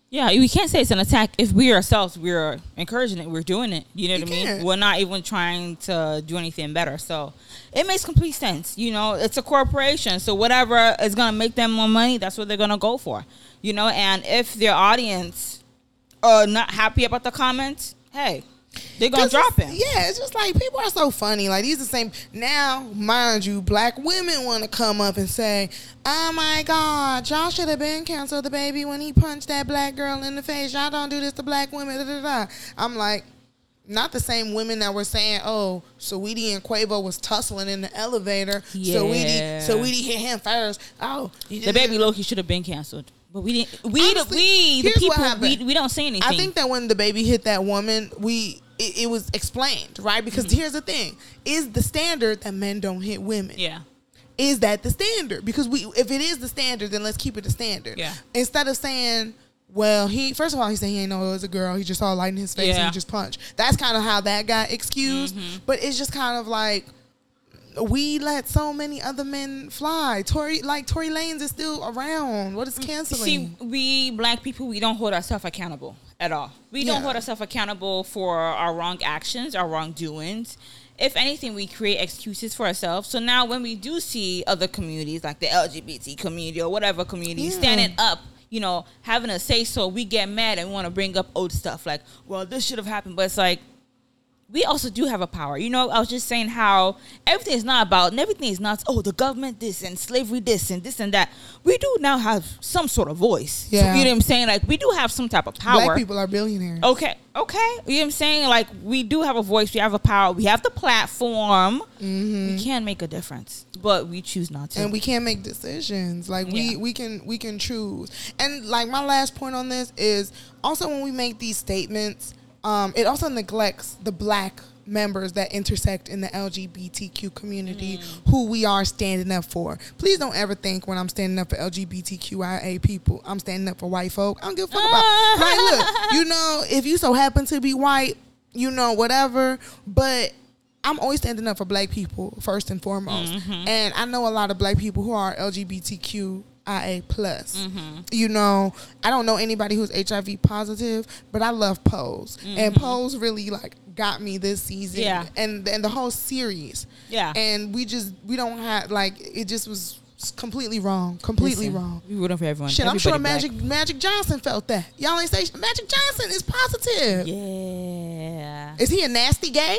Yeah, we can't say it's an attack if we ourselves we're encouraging it, we're doing it. You know You what I mean? can't. We're not even trying to do anything better. So it makes complete sense. You know, it's a corporation, so whatever is gonna make them more money, that's what they're gonna go for. You know, and if their audience are not happy about the comments, hey, they're gonna drop it. Yeah, it's just like people are so funny. Like these the same now, mind you, black women want to come up and say, "Oh my God, y'all should have been canceled DaBaby when he punched that black girl in the face. Y'all don't do this to black women." Da, da, da. I'm like. Not the same women that were saying, "Oh, Saweetie and Quavo was tussling in the elevator. Yeah. Saweetie, Saweetie hit him first. Oh, DaBaby Loki should have been canceled. But we didn't. We Honestly, the, we the people we, we don't say anything. I think that when DaBaby hit that woman, we it, it was explained, right? Because Mm-hmm. here's the thing: is the standard that men don't hit women? yeah. Is that the standard? Because we, if it is the standard, then let's keep it the standard. Yeah. Instead of saying, well, he first of all he said he ain't know it was a girl. He just saw a light in his face and Yeah. Mm-hmm. he just punched. That's kind of how that got excused. But it's just kind of like we let so many other men fly. Tory like Tory Lanez is still around. What is canceling? See, we black people, we don't hold ourselves accountable at all. We don't hold ourselves accountable for our wrong actions, our wrongdoings. If anything, we create excuses for ourselves. So now, when we do see other communities like the LGBT community or whatever community Yeah. standing up, you know, having a say so, we get mad and want to bring up old stuff like, well, this should have happened. But it's like, we also do have a power. You know, I was just saying how everything is not about, and everything is not, oh, the government this and slavery this and this and that. We do now have some sort of voice. So, Yeah. you know what I'm saying? Like, we do have some type of power. Black people are billionaires. Okay, okay. You know what I'm saying? Like, we do have a voice, we have a power, we have the platform. We can make a difference, but we choose not to. Mm-hmm. and we can't make decisions like we Yeah. we can we can choose and like my last point on this is also when we make these statements um it also neglects the black members that intersect in the lgbtq community Mm. who we are standing up for please don't ever think when i'm standing up for lgbtqia people i'm standing up for white folk i don't give a fuck about like look you know if you so happen to be white you know whatever but I'm always standing up for black people first and foremost. Mm-hmm. And I know a lot of black people who are LGBTQIA plus. Mm-hmm. You know, I don't know anybody who's HIV positive, but I love Pose. And Pose really like got me this season. Mm-hmm. Yeah. And and the whole series. Yeah. And we just we don't have like it just was completely wrong. Completely Listen, wrong. We rooting for everyone. Shit, I'm sure Everybody Magic Magic Johnson felt that. Y'all ain't say Magic Johnson is positive. Yeah. Is he a nasty gay?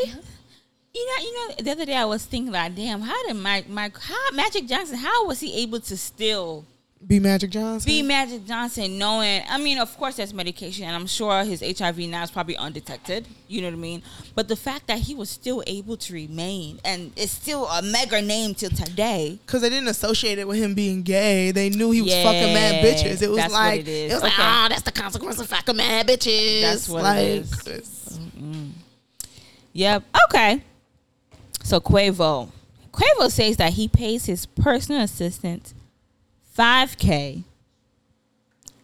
You know, you know. The other day I was thinking like, damn, how did Mike, Mike, how Magic Johnson, how was he able to still Be Magic Johnson. be Magic Johnson, knowing? I mean, of course, there's medication, and I'm sure his HIV now is probably undetected. You know what I mean? But the fact that he was still able to remain and is still a mega name till today. Because they didn't associate it with him being gay. They knew he was Yeah, fucking mad bitches. It was that's like it is. was like, Okay. ah, that's the consequence of fucking mad bitches. That's what it like, is. it's- Yep. Okay. So Quavo, Quavo says that he pays his personal assistant five k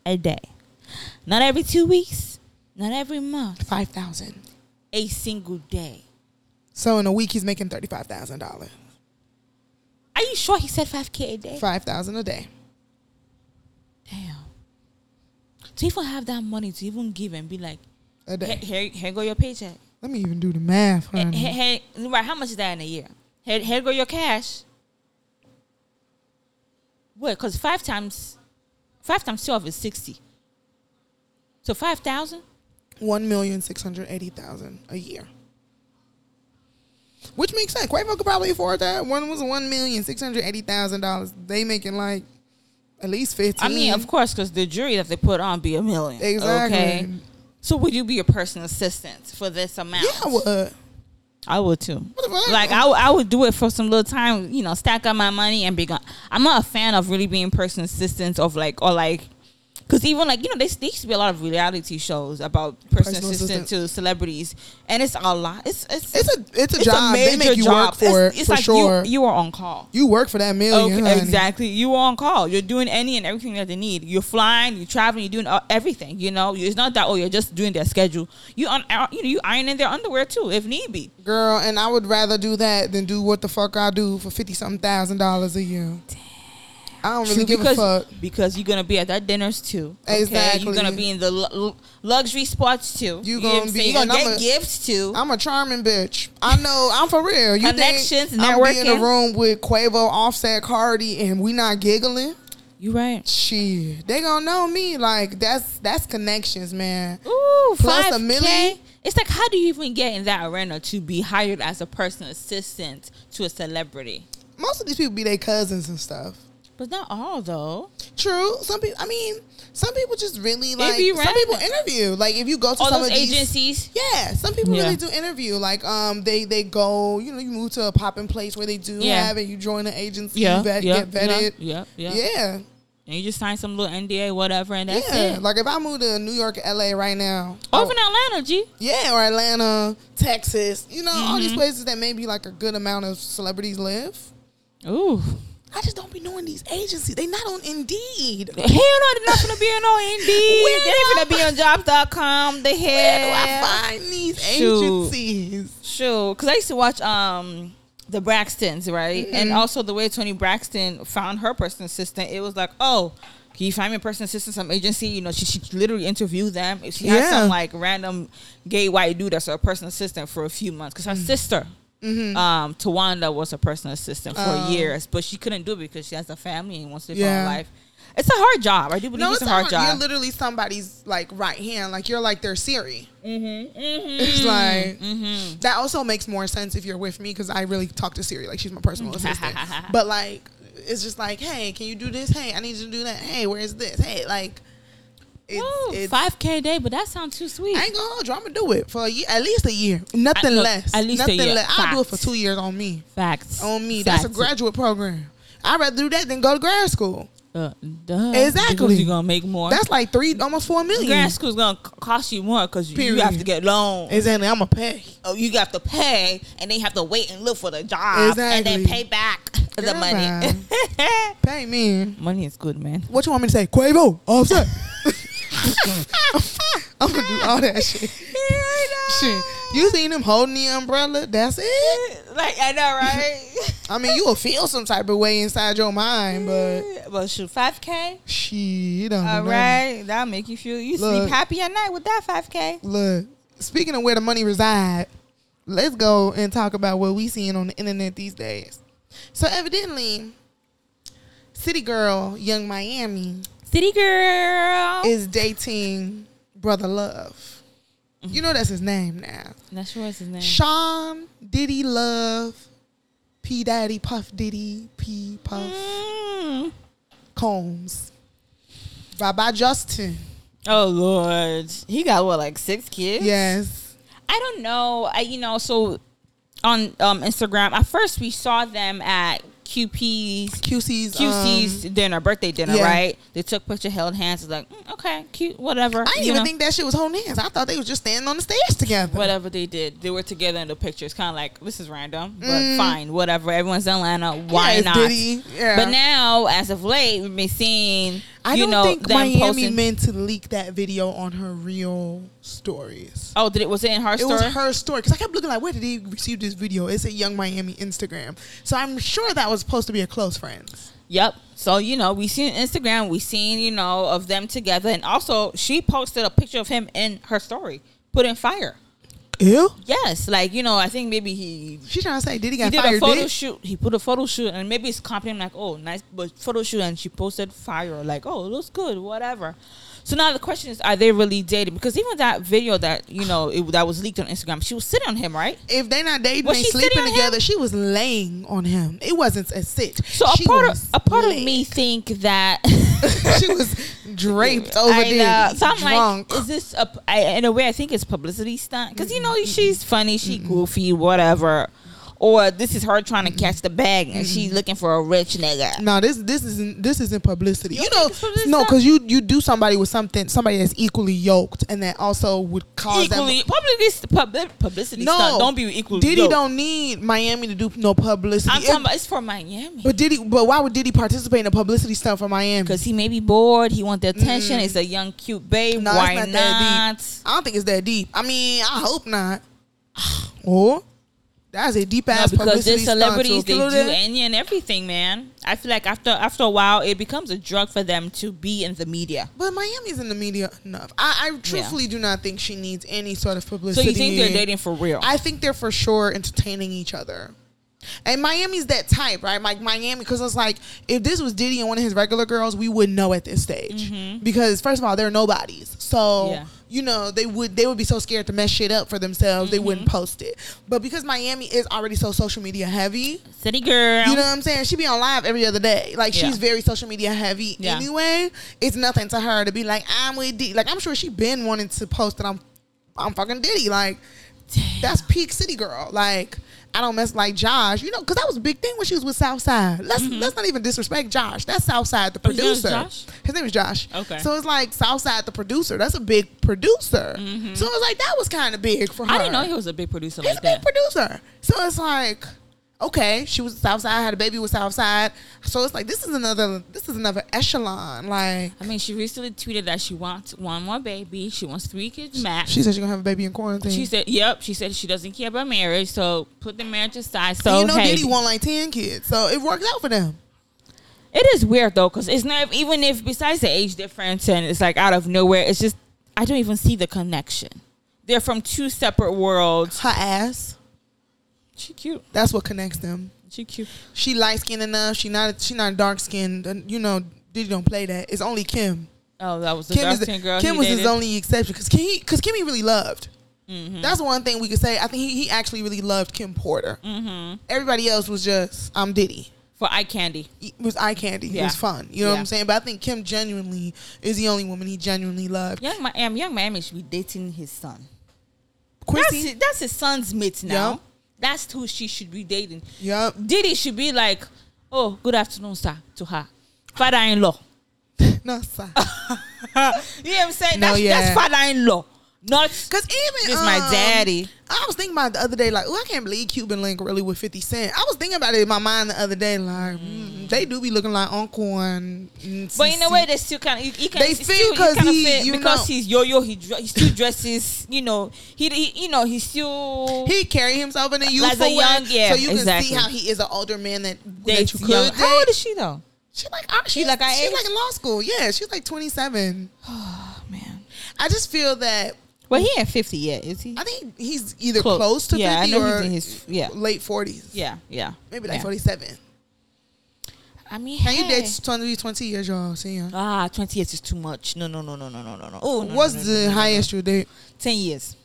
a day, not every two weeks, not every month, Five thousand. a single day. So in a week, he's making thirty five thousand dollars. Are you sure he said five k a day? Five thousand a day. Damn. To even have that money to even give and be like, A here, day. here, here go your paycheck. Let me even do the math, honey. here, here- right, how much is that in a year? Here, here go your cash. What? Because five times, five times twelve is sixty. So five thousand. One million six hundred eighty thousand a year. Which makes sense. Quavo could probably afford that. One was one million six hundred eighty thousand dollars. They making like at least fifteen. I mean, of course, because the jury that they put on be a million. exactly. Okay. So would you be a personal assistant for this amount? Yeah, I would. I would too. What the fuck? Like I, I would do it for some little time, you know, stack up my money and be gone. I'm not a fan of really being personal assistants of like or like, because even like you know, there used to be a lot of reality shows about personal, Personal assistant assistant. to celebrities, and it's a lot. It's it's It's a it's a job. they major make you job. work for it's, it it's for like sure. You, you are on call. You work for that million. Okay, exactly. You are on call. You're doing any and everything that they need. You're flying. You're traveling. You're doing everything. You know, it's not that oh you're just doing their schedule. You on uh, you know you ironing their underwear too if need be. Girl, and I would rather do that than do what the fuck I do for fifty something thousand dollars a year. I don't really True, give because, a fuck. Because you're gonna be at that dinners too. Okay? Exactly. You're gonna be in the lu- luxury spots too. You what gonna be- and gonna get a- gifts too. I'm a charming bitch. I know. I'm for real. You Connections, think I'm be in a room with Quavo, Offset, Cardi, and we not giggling? you right. Shit, they gonna know me. Like that's that's connections, man. Ooh, Plus a 5K. milli? It's like how do you even get in that arena to be hired as a personal assistant to a celebrity? Most of these people be their cousins and stuff. But not all though. True. Some people. I mean, some people just really like. Some people interview. Like if you go to All some those of these agencies. Yeah, some people Yeah. really do interview. Like, um, they they go, you know, you move to a popping place where they do Yeah. have it. You join an agency, Yeah, you vet, yeah, get vetted. yeah, yeah, yeah. yeah. And you just sign some little NDA, whatever, and that's yeah, it. like if I move to New York, LA right now, or I- even Atlanta, G. yeah, or Atlanta, Texas, you know, all Mm-hmm. these places that maybe like a good amount of celebrities live. Ooh. I just don't be knowing these agencies. They not on Indeed. Hell no, they're not gonna be on Indeed. Where They're I gonna be on jobs.com. They Where do I find these Shoot. agencies? Sure, because I used to watch um the Braxtons, right? And Mm-hmm. also the way Toni Braxton found her personal assistant, it was like, oh, can you find me a personal assistant, some agency? You know, she, she literally interviewed them. She had Yeah. some like random gay white dude that's her personal assistant for a few months, because her Mm. sister. Mm-hmm. Um, Towanda was her personal assistant for Oh. years, but she couldn't do it because she has a family and wants to live her own life. It's a hard job. I do believe No, it's, it's a hard You're job. literally somebody's like right hand. Like you're like their Siri. mm-hmm, mm-hmm, It's like mm-hmm. that also makes more sense if you're with me because I really talk to Siri like she's my personal assistant. But like it's just like, hey, can you do this? Hey, I need you to do that. Hey, where's this? Hey, like Five k a day, but that sounds too sweet. I ain't gonna hold you. I'm gonna do it for a year, at least a year, nothing I- less. at least a nothing year. less. I'll do it for two years on me. Facts. On me. That's a graduate program. I'd rather do that than go to grad school. Uh, duh. Exactly. Because you're gonna make more. That's like three, almost four million. grad school's gonna cost you more because you have to get loans. Exactly. I'm gonna pay. oh, you have to pay, and then you have to wait and look for the job, and then pay back the money. Pay me. money is good, man. What you want me to say? Quavo, offset. I'm gonna do all that shit. Shit. You seen him holding the umbrella? That's it. Like I know, right? I mean, you will feel some type of way inside your mind, but well, shoot, five k. shit, you don't. do All that'll make you feel you Look. sleep happy at night with that five k. Look, speaking of where the money reside, let's go and talk about what we seeing on the internet these days. So evidently, City Girl, Young Miami, City girl. is dating Brother Love. You know that's his name now. That's sure what's his name. Sean Diddy Love, P Daddy Puff Diddy P Puff Mm. Combs. Bye bye Justin. Oh Lord, he got what like six kids? Yes. I don't know. I you know so on um Instagram at first we saw them at QP's QC's QC's um, dinner, birthday dinner, yeah. right? They took picture, held hands. It's like mm, okay, cute, whatever. I didn't even know? think that shit was holding hands. I thought they was just standing on the stairs together. whatever they did, they were together in the picture. It's kind of like this is random, but fine, whatever. Everyone's in Atlanta. Why Mm. it's not? Diddy. Yeah. But now, as of late, we've been seeing I you don't know think Miami meant to leak that video on her real stories. oh, did it was it in her It story? was her story because I kept looking like, where did he receive this video? It's a Young Miami Instagram, so I'm sure that was supposed to be a close friends. Yep. So you know, we seen Instagram, we seen you know of them together, and also she posted a picture of him in her story, put in fire. Ew. Yes, like you know, I think maybe he She trying to say, did he he got did fired? a photo dick? shoot. He put a photo shoot, and maybe it's compliment like, oh, nice, but photo shoot, and she posted fire, like, oh, it looks good, whatever. So now the question is, are they really dating? Because even that video that you know it, that was leaked on Instagram, she was sitting on him, right? If they're not dating, Was sleeping on him? together. She was laying on him. It wasn't a sit. So she a part of a part of me think that she was draped over I know. there, So I'm drunk. like, is this a? I, in a way, I think it's publicity stunt because you know Mm-hmm. she's funny, she goofy, whatever. Or this is her trying to catch the bag and she's Mm-hmm. looking for a rich nigga. No, this this isn't this isn't publicity. You You, know, no, because you you do somebody with something somebody that's equally yoked and that also would cause Equally, them. publicity, public, publicity No, stunt. Don't be equally. Diddy yoked. don't need Miami to do no publicity. I'm talking about it's for Miami but Diddy, but why would Diddy participate in a publicity stuff for Miami? because he may be bored. He want the attention. It's a young, cute babe. No, Why not? not that. I don't think it's that deep. I mean, I hope not. Or that's a deep No, ass because publicity they're celebrities, stunt. they do if you know that- any and everything, man. I feel like after after a while, it becomes a drug for them to be in the media. But Miami's in the media enough. I, I truthfully do not think she needs any sort of publicity. So you think they're dating for real? I think they're for sure entertaining each other. And Miami's that type, right? Like Miami, because it's like if this was Diddy and one of his regular girls, we wouldn't know at this stage because first of all, they're nobodies. So Mm-hmm. Yeah. You know they would they would be so scared to mess shit up for themselves, they Mm-hmm. wouldn't post it. But because Miami is already so social media heavy, City girl. you know what I'm saying? She be on live every other day. Like Yeah. she's very social media heavy Yeah. anyway. It's nothing to her to be like, I'm with Diddy. Like I'm sure she been wanting to post that I'm I'm fucking Diddy. Like that's peak city girl. Like I don't mess like Josh, you know, because that was a big thing when she was with Southside. Let's let's not even disrespect Josh. That's Southside, the Mm-hmm. Oh, his name producer. Josh? His name is Josh. Okay. So it's like Southside, the producer. That's a big producer. So it was like that was kind of big for her. Mm-hmm. I didn't know he was a big producer He's like a big that. producer. So it's like, okay, she was Southside, had a baby with Southside. So it's like this is another this is another echelon. Like I mean, she recently tweeted that she wants one more baby. She wants three kids max. she said she's gonna have a baby in quarantine. She said, "Yep." She said she doesn't care about marriage, so put the marriage aside. And So you know hey, Diddy want like ten kids, so it worked out for them. it is weird though, because it's not even if besides the age difference and it's like out of nowhere. It's just I don't even see the connection. They're from two separate worlds. Her ass. She cute. That's what connects them. She cute. She light skinned enough. She not she not dark skinned. And you know Diddy don't play that. It's only Kim. Oh, that was the Kim dark is the, skin girl. Kim he was his only exception because Kim because Kimmy really loved. Mm-hmm. That's one thing we could say. I think he, he actually really loved Kim Porter. Mm-hmm. Everybody else was just I'm Diddy. for eye candy. It was eye candy. It was fun. You know what I'm saying? But I think Kim genuinely is the only woman he genuinely loved. Young, Mi- um, young Miami should be dating his son. That's Quincy. his, that's his son's mate now. Yeah. That's who she should be dating. Yup. Diddy should be like, "Oh, good afternoon, sir," to her father-in-law. No, sir. you know what I'm saying? No, that's, yeah. that's father-in-law, not Cause even my um, daddy. I was thinking about it the other day, like, oh, I can't believe Cuban Link really with Fifty Cent. I was thinking about it in my mind the other day, like, mm, they do be looking like Uncle and. But in a way, they still kind of you, you can They still, fit you 'cause kinda he- because know- he's yo-yo. He, he still dresses. You know, he, he you know he still he carry himself in a youthful a young- way, yeah, so you can exactly. see how he is an older man that, dates that you young. could How old is she though? She like uh, she's like our she's like in law school. Yeah, she's like twenty seven. Oh man. I just feel that Well, he ain't fifty yet, is he? I think he's either Close. close, to Yeah, fifty or his- yeah. late forties. Yeah, yeah. maybe like yeah. forty seven. I mean, Can you date 20, 20 years y'all senior? Ah, 20 years is too much. No, no, no, no, no, no, no, no. Oh, no, What's no, no, the highest you date? 10 years.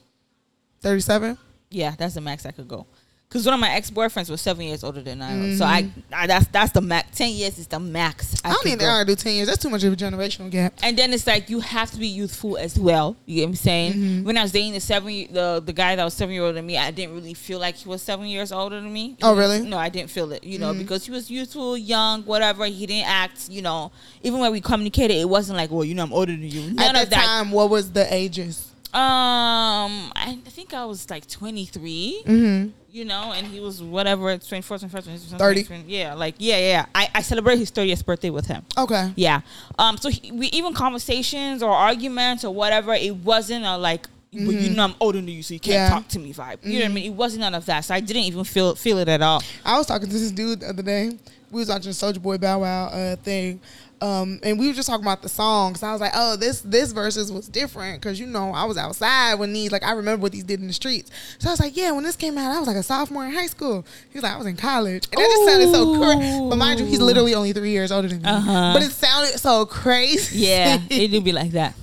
Thirty seven. Yeah, that's the max I could go. Because one of my ex boyfriends was seven years older than I was. So I, I, that's that's the max. 10 years is the max. I, I don't even go. think I could do ten years. That's too much of a generational gap. And then it's like you have to be youthful as well. You get what I'm saying? Mm-hmm. When I was dating the seven, the the guy that was seven year older than me, I didn't really feel like he was seven years older than me. Oh, really? Mm-hmm. No, I didn't feel it. You know, because he was youthful, young, whatever. He didn't act. You know, even when we communicated, it wasn't like, well, you know, I'm older than you. None At that. time, what was the ages? Um, I think I was like 23. Mm-hmm. You know, and he was whatever, 24, 25, 26, 30. 30. Yeah, like yeah, yeah. I I celebrated his 30th birthday with him. Okay. Yeah. Um. So he, we even conversations or arguments or whatever. It wasn't a like. But you know I'm older than you, so you can't Mm-hmm. Yeah. Mm-hmm. talk to me vibe. You know what I mean? It wasn't none of that. So I didn't even feel feel it at all. I was talking to this dude the other day. We was watching Soulja Boy Bow Wow uh, thing, um, and we were just talking about the songs. I was like, "Oh, this this verses was different because you know I was outside when these like I remember what these did in the streets." So I was like, "Yeah, when this came out, I was like a sophomore in high school." He was like, "I was in college," and that just sounded so crazy. But mind you, he's literally only three years older than me. Uh-huh. But it sounded so crazy. Yeah, it do be like that.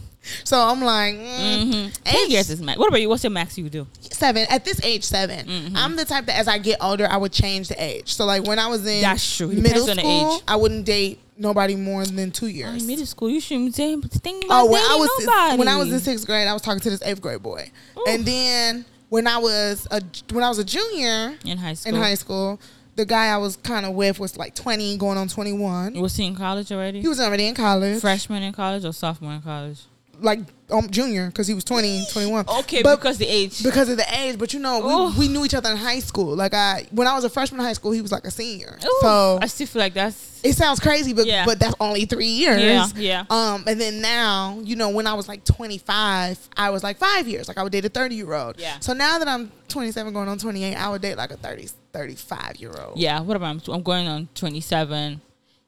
so I'm like, mm, Mm-hmm. Age years is max. What about you? What's your max you do? seven at this age 7 Mm-hmm. I'm the type that as I get older, I would change the age. So like when I was in That's true. Middle depends on the school, age. I wouldn't date nobody more than two years. in middle school, you shouldn't say think about Oh, when I was nobody. when I was in sixth grade, I was talking to this eighth grade boy, and then when I was a when I was a junior in high school. in high school, the guy I was kind of with was like 20, going on 21. was he in college already? He was already in college, freshman in college or sophomore in college? Like um, junior, because he was 20, 21. Okay, But- because the age. because of the age, but you know, we, we knew each other in high school. Like I, when I was a freshman in high school, he was like a senior. Ooh, so I still feel like that's it sounds crazy, but Yeah. but that's only three years. Yeah, yeah. Um, and then now, you know, when I was like 25, I was like five years. Like I would date a 30 year old. Yeah. So now that I'm 27, going on 28, I would date like a 30, 35 year old. yeah. What about I'm, I'm going on 27.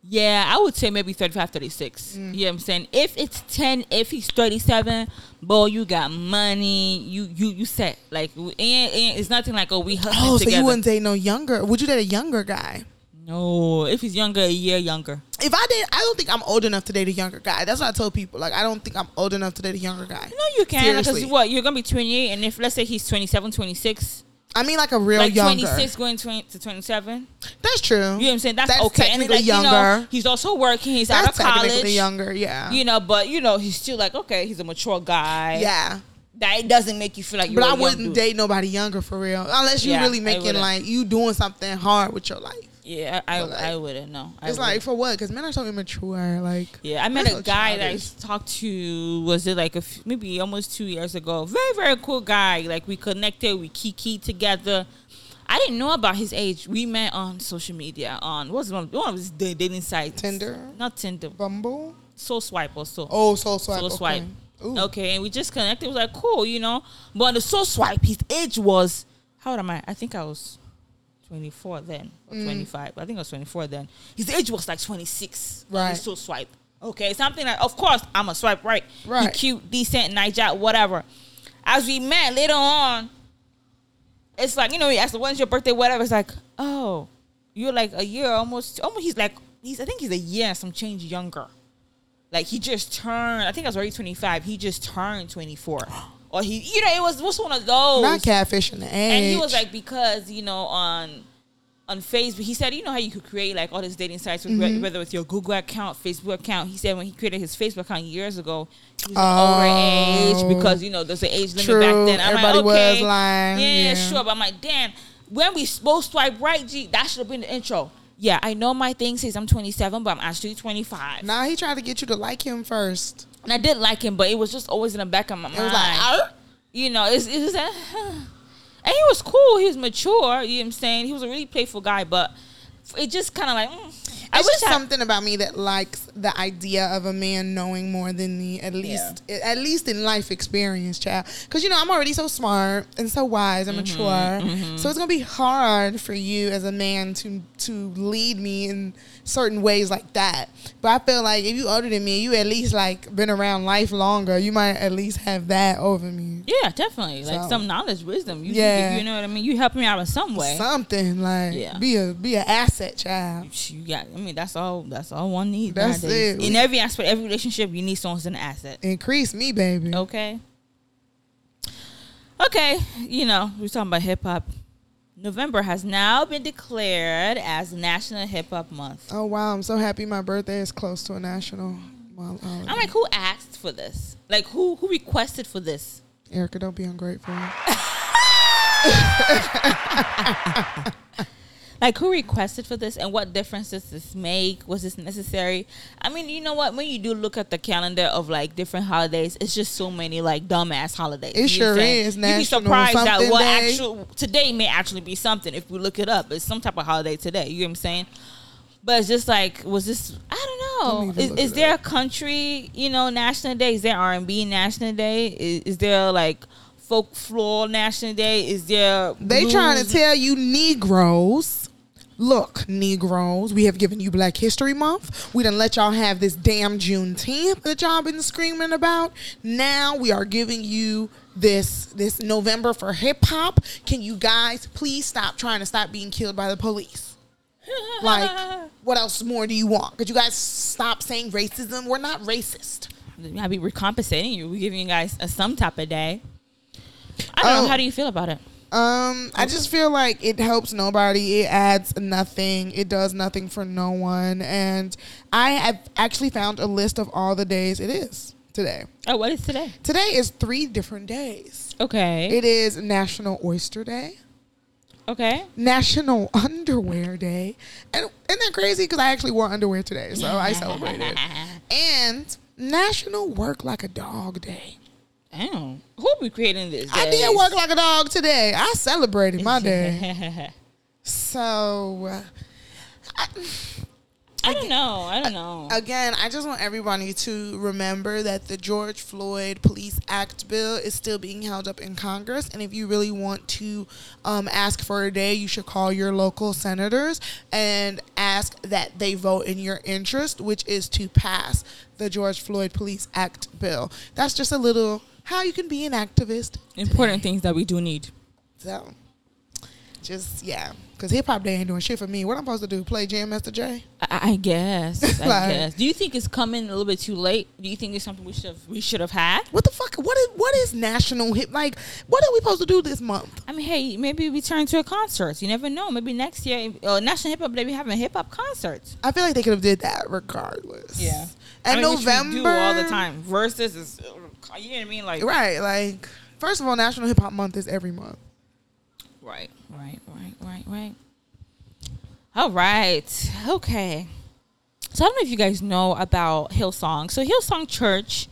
Yeah, I would say maybe 35, 36. Mm. You know what I'm saying? If it's 10, if he's 37, boy, you got money. You you you set like and, and it's nothing like oh we hustling Oh, so together. you wouldn't date no younger? Would you date a younger guy? no, if he's younger, a year younger. If I did, I don't think I'm old enough to date a younger guy. That's what I told people. Like I don't think I'm old enough to date a younger guy. No, you can because what you're gonna be 28, and if let's say he's 27, 26, I mean, like a real like younger. 26 going 20 to 27. That's true. You know what I'm saying? That's, That's okay. And then, technically you know, younger. he's also working. He's That's out of college. technically younger. Yeah. You know, but you know, he's still like okay. He's a mature guy. yeah. that it doesn't make you feel like you're. But I wouldn't date nobody younger for real, unless you Yeah, really making like you doing something hard with your life. Yeah, I, like, I wouldn't know. I It's like wouldn't. for what? Because men are so immature. Like Yeah, I met a so guy that I talked to. Was it like a f- maybe almost two years ago? Very very cool guy. Like we connected, we kiki together. I didn't know about his age. We met on social media on what was one, one of his dating sites? Tinder? not Tinder. Bumble. Soul Swipe or so. Oh, soul swipe. Soul okay. Swipe. Ooh. Okay, and we just connected. It was like cool, you know. But on the Soul Swipe, his age was how old am I? I think I was twenty four then, or Mm. twenty five. I think I was twenty four then. His age was like twenty six. Right. Soul Swipe. Okay, something like. Of course, I'm a swipe right. He Right. cute, decent, nice job, whatever. As we met later on, it's like you know, he asked, "When's your birthday?" Whatever. It's like, oh, you're like a year almost. Almost. He's like, he's. I think he's a year and some change younger. Like he just turned. I think I was already 25. He just turned 24. Or he, you know, it was was one of those. Not catfishing the age. and he was like, because you know, on on Facebook, he said, you know how you could create like all these dating sites, with, Mm-hmm. whether with your Google account, Facebook account. He said when he created his Facebook account years ago, he was Oh. an older age because you know there's an age limit True. back then. I'm Everybody like, was okay, lying. Yeah, Yeah. sure. But I'm like, damn, when we both swipe right, G, that should have been the intro. Yeah, I know my thing says I'm 27, but I'm actually 25. Nah, he tried to get you to like him first. And I did like him, but it was just always in the back of my It mind. was like, "Arr." you know, it's, it was that. And he was cool. He was mature. You know what I'm saying? He was a really playful guy, but it just kind of like. Mm, I It's wish just I, something about me that likes the idea of a man knowing more than me, at least at least in life experience, child. Because you know I'm already so smart and so wise and Mm-hmm, mature, so it's gonna be hard for you as a man to to lead me in certain ways like that. But I feel like if you older than me, you at least like been around life longer. You might at least have that over me. Yeah, definitely. Like some knowledge, wisdom. You, Yeah. you know what I mean. You help me out in some way. Something like Yeah. be a be an asset, child. You got. I mean, that's all. That's all one needs. That's nowadays. it. In every aspect, every relationship, you need someone who's an asset. Increase me, baby. Okay. Okay, you know, we're talking about hip hop. November has now been declared as National Hip Hop Month. Oh wow, I'm so happy my birthday is close to a national. Well, I'm like, who asked for this? Like, who who requested for this? Erica, don't be ungrateful. Like, who requested for this, and what difference does this make? Was this necessary? I mean, you know what? When you do look at the calendar of like different holidays, it's just so many like dumbass holidays. It You know what I'm sure saying? is. You'd be surprised that what day. actual today may actually be something if we look it up. It's some type of holiday today. You know what I'm saying? But it's just like, was this? I don't know. Is, is there up. a country, you know, national day? Is there R and B national day? Is, is there like folklore national day? Is there? They trying to tell you Negroes. Look, Negroes, we have given you Black History Month. We didn't let y'all have this damn Juneteenth that y'all been screaming about. Now we are giving you this this November for hip hop. Can you guys please stop trying to stop being killed by the police? Like, what else more do you want? Could you guys stop saying racism? We're not racist. I be recompensating you. We're giving you guys a some type of day. I don't know. Oh. How do you feel about it? Um, I just feel like it helps nobody. It adds nothing. It does nothing for no one. And I have actually found a list of all the days it is today. Oh, what is today? Today is three different days. Okay. It is National Oyster Day, okay. National Underwear Day, and isn't that crazy? Because I actually wore underwear today, so I celebrated. And National Work Like a Dog Day. Damn. Who be creating this? I did work like a dog today. I celebrated my day. So, uh, I don't know. I don't know. again, I just want everybody to remember that the George Floyd Police Act bill is still being held up in Congress. And if you really want to um, ask for a day, you should call your local senators and ask that they vote in your interest, which is to pass the George Floyd Police Act bill. That's just a little how you can be an activist. Important things that we do need. So, just yeah, because hip hop day ain't doing shit for me. What I'm supposed to do? Play Jam Master Jay? I, I guess. I guess. Do you think it's coming a little bit too late? Do you think it's something we should have, we should have had? What the fuck? What is what is national hip? Like, what are we supposed to do this month? I mean, hey, maybe we turn to a concert. You never know. Maybe next year, uh, National Hip Hop Day, we having a hip hop concerts. I feel like they could have did that regardless. Yeah. And And November do all the time. Versus is, uh, you know what I mean? Like, right? Like, First of all, National Hip Hop Month is every month. Right, right, right, right, right. All right. Okay. So I don't know if you guys know about Hillsong. So Hillsong Church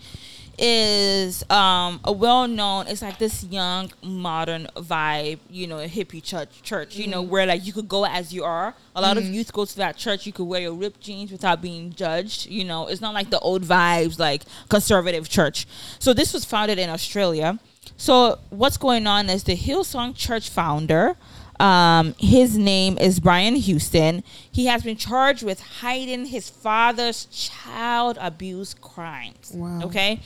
is um, a well-known. It's like this young, modern vibe, you know, a hippie church. Church, you know, where like you could go as you are. A lot of youth go to that church. You could wear your ripped jeans without being judged. You know, it's not like the old vibes, like conservative church. So this was founded in Australia. So what's going on is the Hillsong Church founder. Um, his name is Brian Houston. He has been charged with hiding his father's child abuse crimes. Wow. Okay.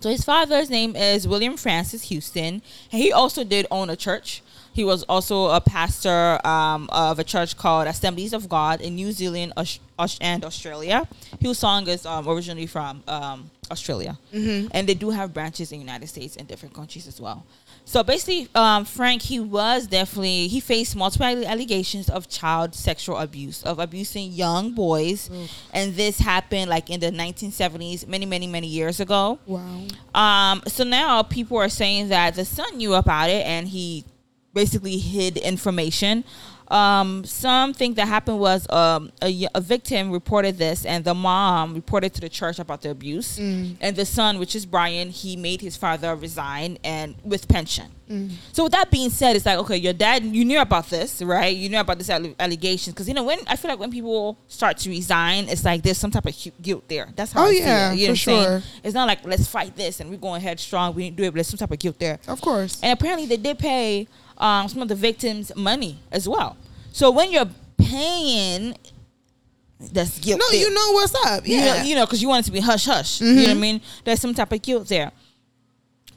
So his father's name is William Francis Houston. And he also did own a church. He was also a pastor um, of a church called Assemblies of God in New Zealand Aus- Aus- and Australia. Hillsong is um, originally from um, Australia, and they do have branches in the United States and different countries as well. So basically, um, Frank, he was definitely he faced multiple allegations of child sexual abuse, of abusing young boys, and this happened like in the 1970s, many, many, many years ago. Wow. Um, so now people are saying that the son knew about it and he basically hid information. Um, something that happened was um, a, a victim reported this, and the mom reported to the church about the abuse. And the son, which is Brian, he made his father resign and with pension. So with that being said, it's like okay, your dad, you knew about this, right? You knew about this alle- allegations because you know when I feel like when people start to resign, it's like there's some type of hu- guilt there. That's how Oh, I yeah, feel. You know for what I'm saying? It's not like let's fight this and we're going headstrong. We didn't do it, but there's some type of guilt there. Of course. And apparently they did pay um, some of the victims money as well. So when you're paying, that's guilt. No, there. you know what's up. You know, Yeah. you know, because you want it to be hush hush. You know what I mean? There's some type of guilt there.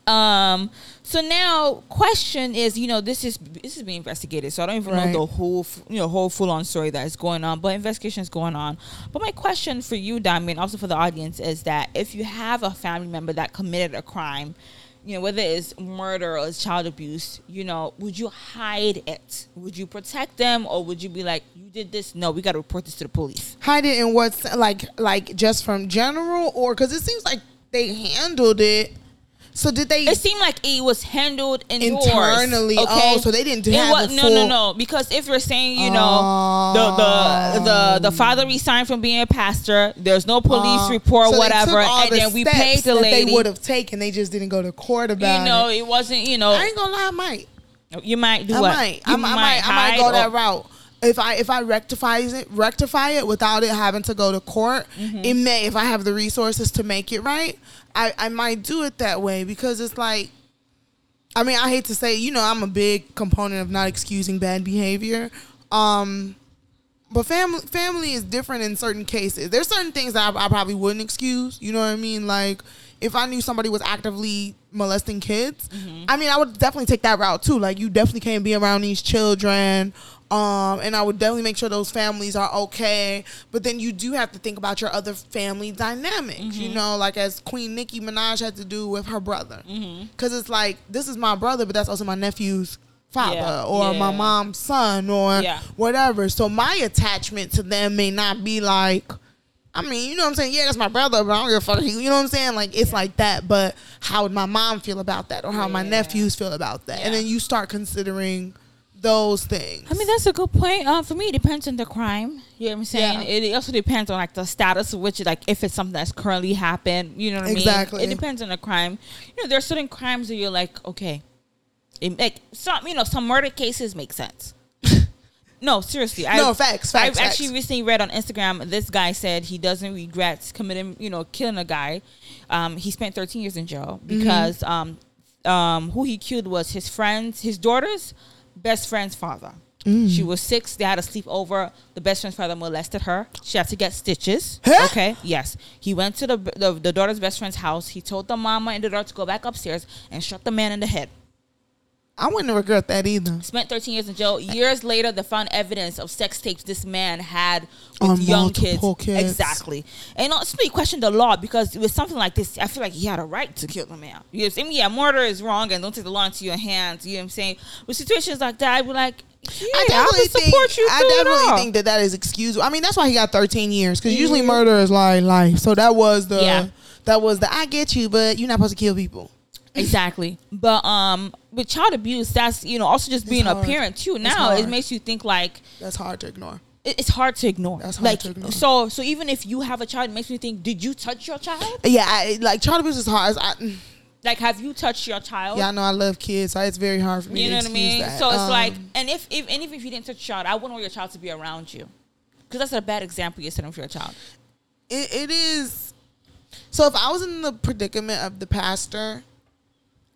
Um. So now, question is, you know, this is this is being investigated. So I don't even Right. know the whole, you know, whole full on story that is going on, but investigation is going on. But my question for you, Diamond, also for the audience, is that if you have a family member that committed a crime, you know, whether it's murder or it's child abuse, you know, would you hide it? Would you protect them, or would you be like, you did this? No, we got to report this to the police. hide it in what's like like just from general or because it seems like they handled it. So did they? It seemed like it was handled indoors, Internally. Okay, Oh, so they didn't do It have wa- the no, no, no. Because if you're saying, you know, the the the the father resigned from being a pastor, there's no police Uh, report, so whatever, and the then we paid the that lady. They would have taken. They just didn't go to court about. It. You know, it. it wasn't. You know, I ain't gonna lie, I might. you might do I what? might. I, might. I might. I might go that route. If I if I rectify it, rectify it without it having to go to court, Mm-hmm. it may if I have the resources to make it right. I I might do it that way because it's like, I mean, I hate to say, you know, I'm a big component of not excusing bad behavior. Um, but family family is different in certain cases. There's certain things that I, I probably wouldn't excuse. You know what I mean? Like if I knew somebody was actively molesting kids, I mean, I would definitely take that route too. Like you definitely can't be around these children. Um, and I would definitely make sure those families are okay. But then you do have to think about your other family dynamics, you know, like as Queen Nicki Minaj had to do with her brother. Because it's like, this is my brother, but that's also my nephew's father Yeah, or my mom's son or Yeah. whatever. So my attachment to them may not be like, I mean, you know what I'm saying? Yeah, that's my brother, but I don't give a fuck. You know what I'm saying? Like it's like that. But how would my mom feel about that, or how my nephews feel about that? And then you start considering those things. I mean, that's a good point. Uh, for me, it depends on the crime. You know what I'm saying? Yeah. It also depends on like the status of which, like, if it's something that's currently happened. You know what I mean? Exactly. It depends on the crime. You know, there are certain crimes that you're like, okay, it make some. You know, some murder cases make sense. no, seriously. I, No, facts, facts, I actually recently read on Instagram. This guy said he doesn't regret committing, you know, killing a guy. Um, he spent 13 years in jail Mm-hmm. because um, um, who he killed was his friend's, his daughter's best friend's father. Mm. She was six. They had a sleepover. The best friend's father molested her. She had to get stitches. Huh? Okay. Yes. He went to the, the the daughter's best friend's house. He told the mama and the daughter to go back upstairs and shot the man in the head. I wouldn't regret that either. Spent 13 years in jail. Years later, they found evidence of sex tapes this man had with On young kids. kids. Exactly. And also, you question the law because with something like this, I feel like he had a right to kill the man. You know what I'm saying? Yeah, murder is wrong and don't take the law into your hands. You know what I'm saying? With situations like that, I'd be like, yeah, I I, definitely support think you. I definitely think that that is excusable. I mean, that's why he got 13 years because usually murder is like life. So that was the Yeah. that was the I get you, but you're not supposed to kill people. Exactly. But um with child abuse, that's you know, also just being a parent too. Now it makes you think like That's hard to ignore. it's hard to ignore. That's hard like to ignore. so so even if you have a child, it makes me think, did you touch your child? Yeah, I, like child abuse is hard. I, mm, Like have you touched your child? yeah, I know I love kids, so it's very hard for me. You to know what I mean? that. So it's Um, like, and if, if and even if you didn't touch your child, I wouldn't want your child to be around you, because that's a bad example you're setting for your child. it, it is. So if I was in the predicament of the pastor,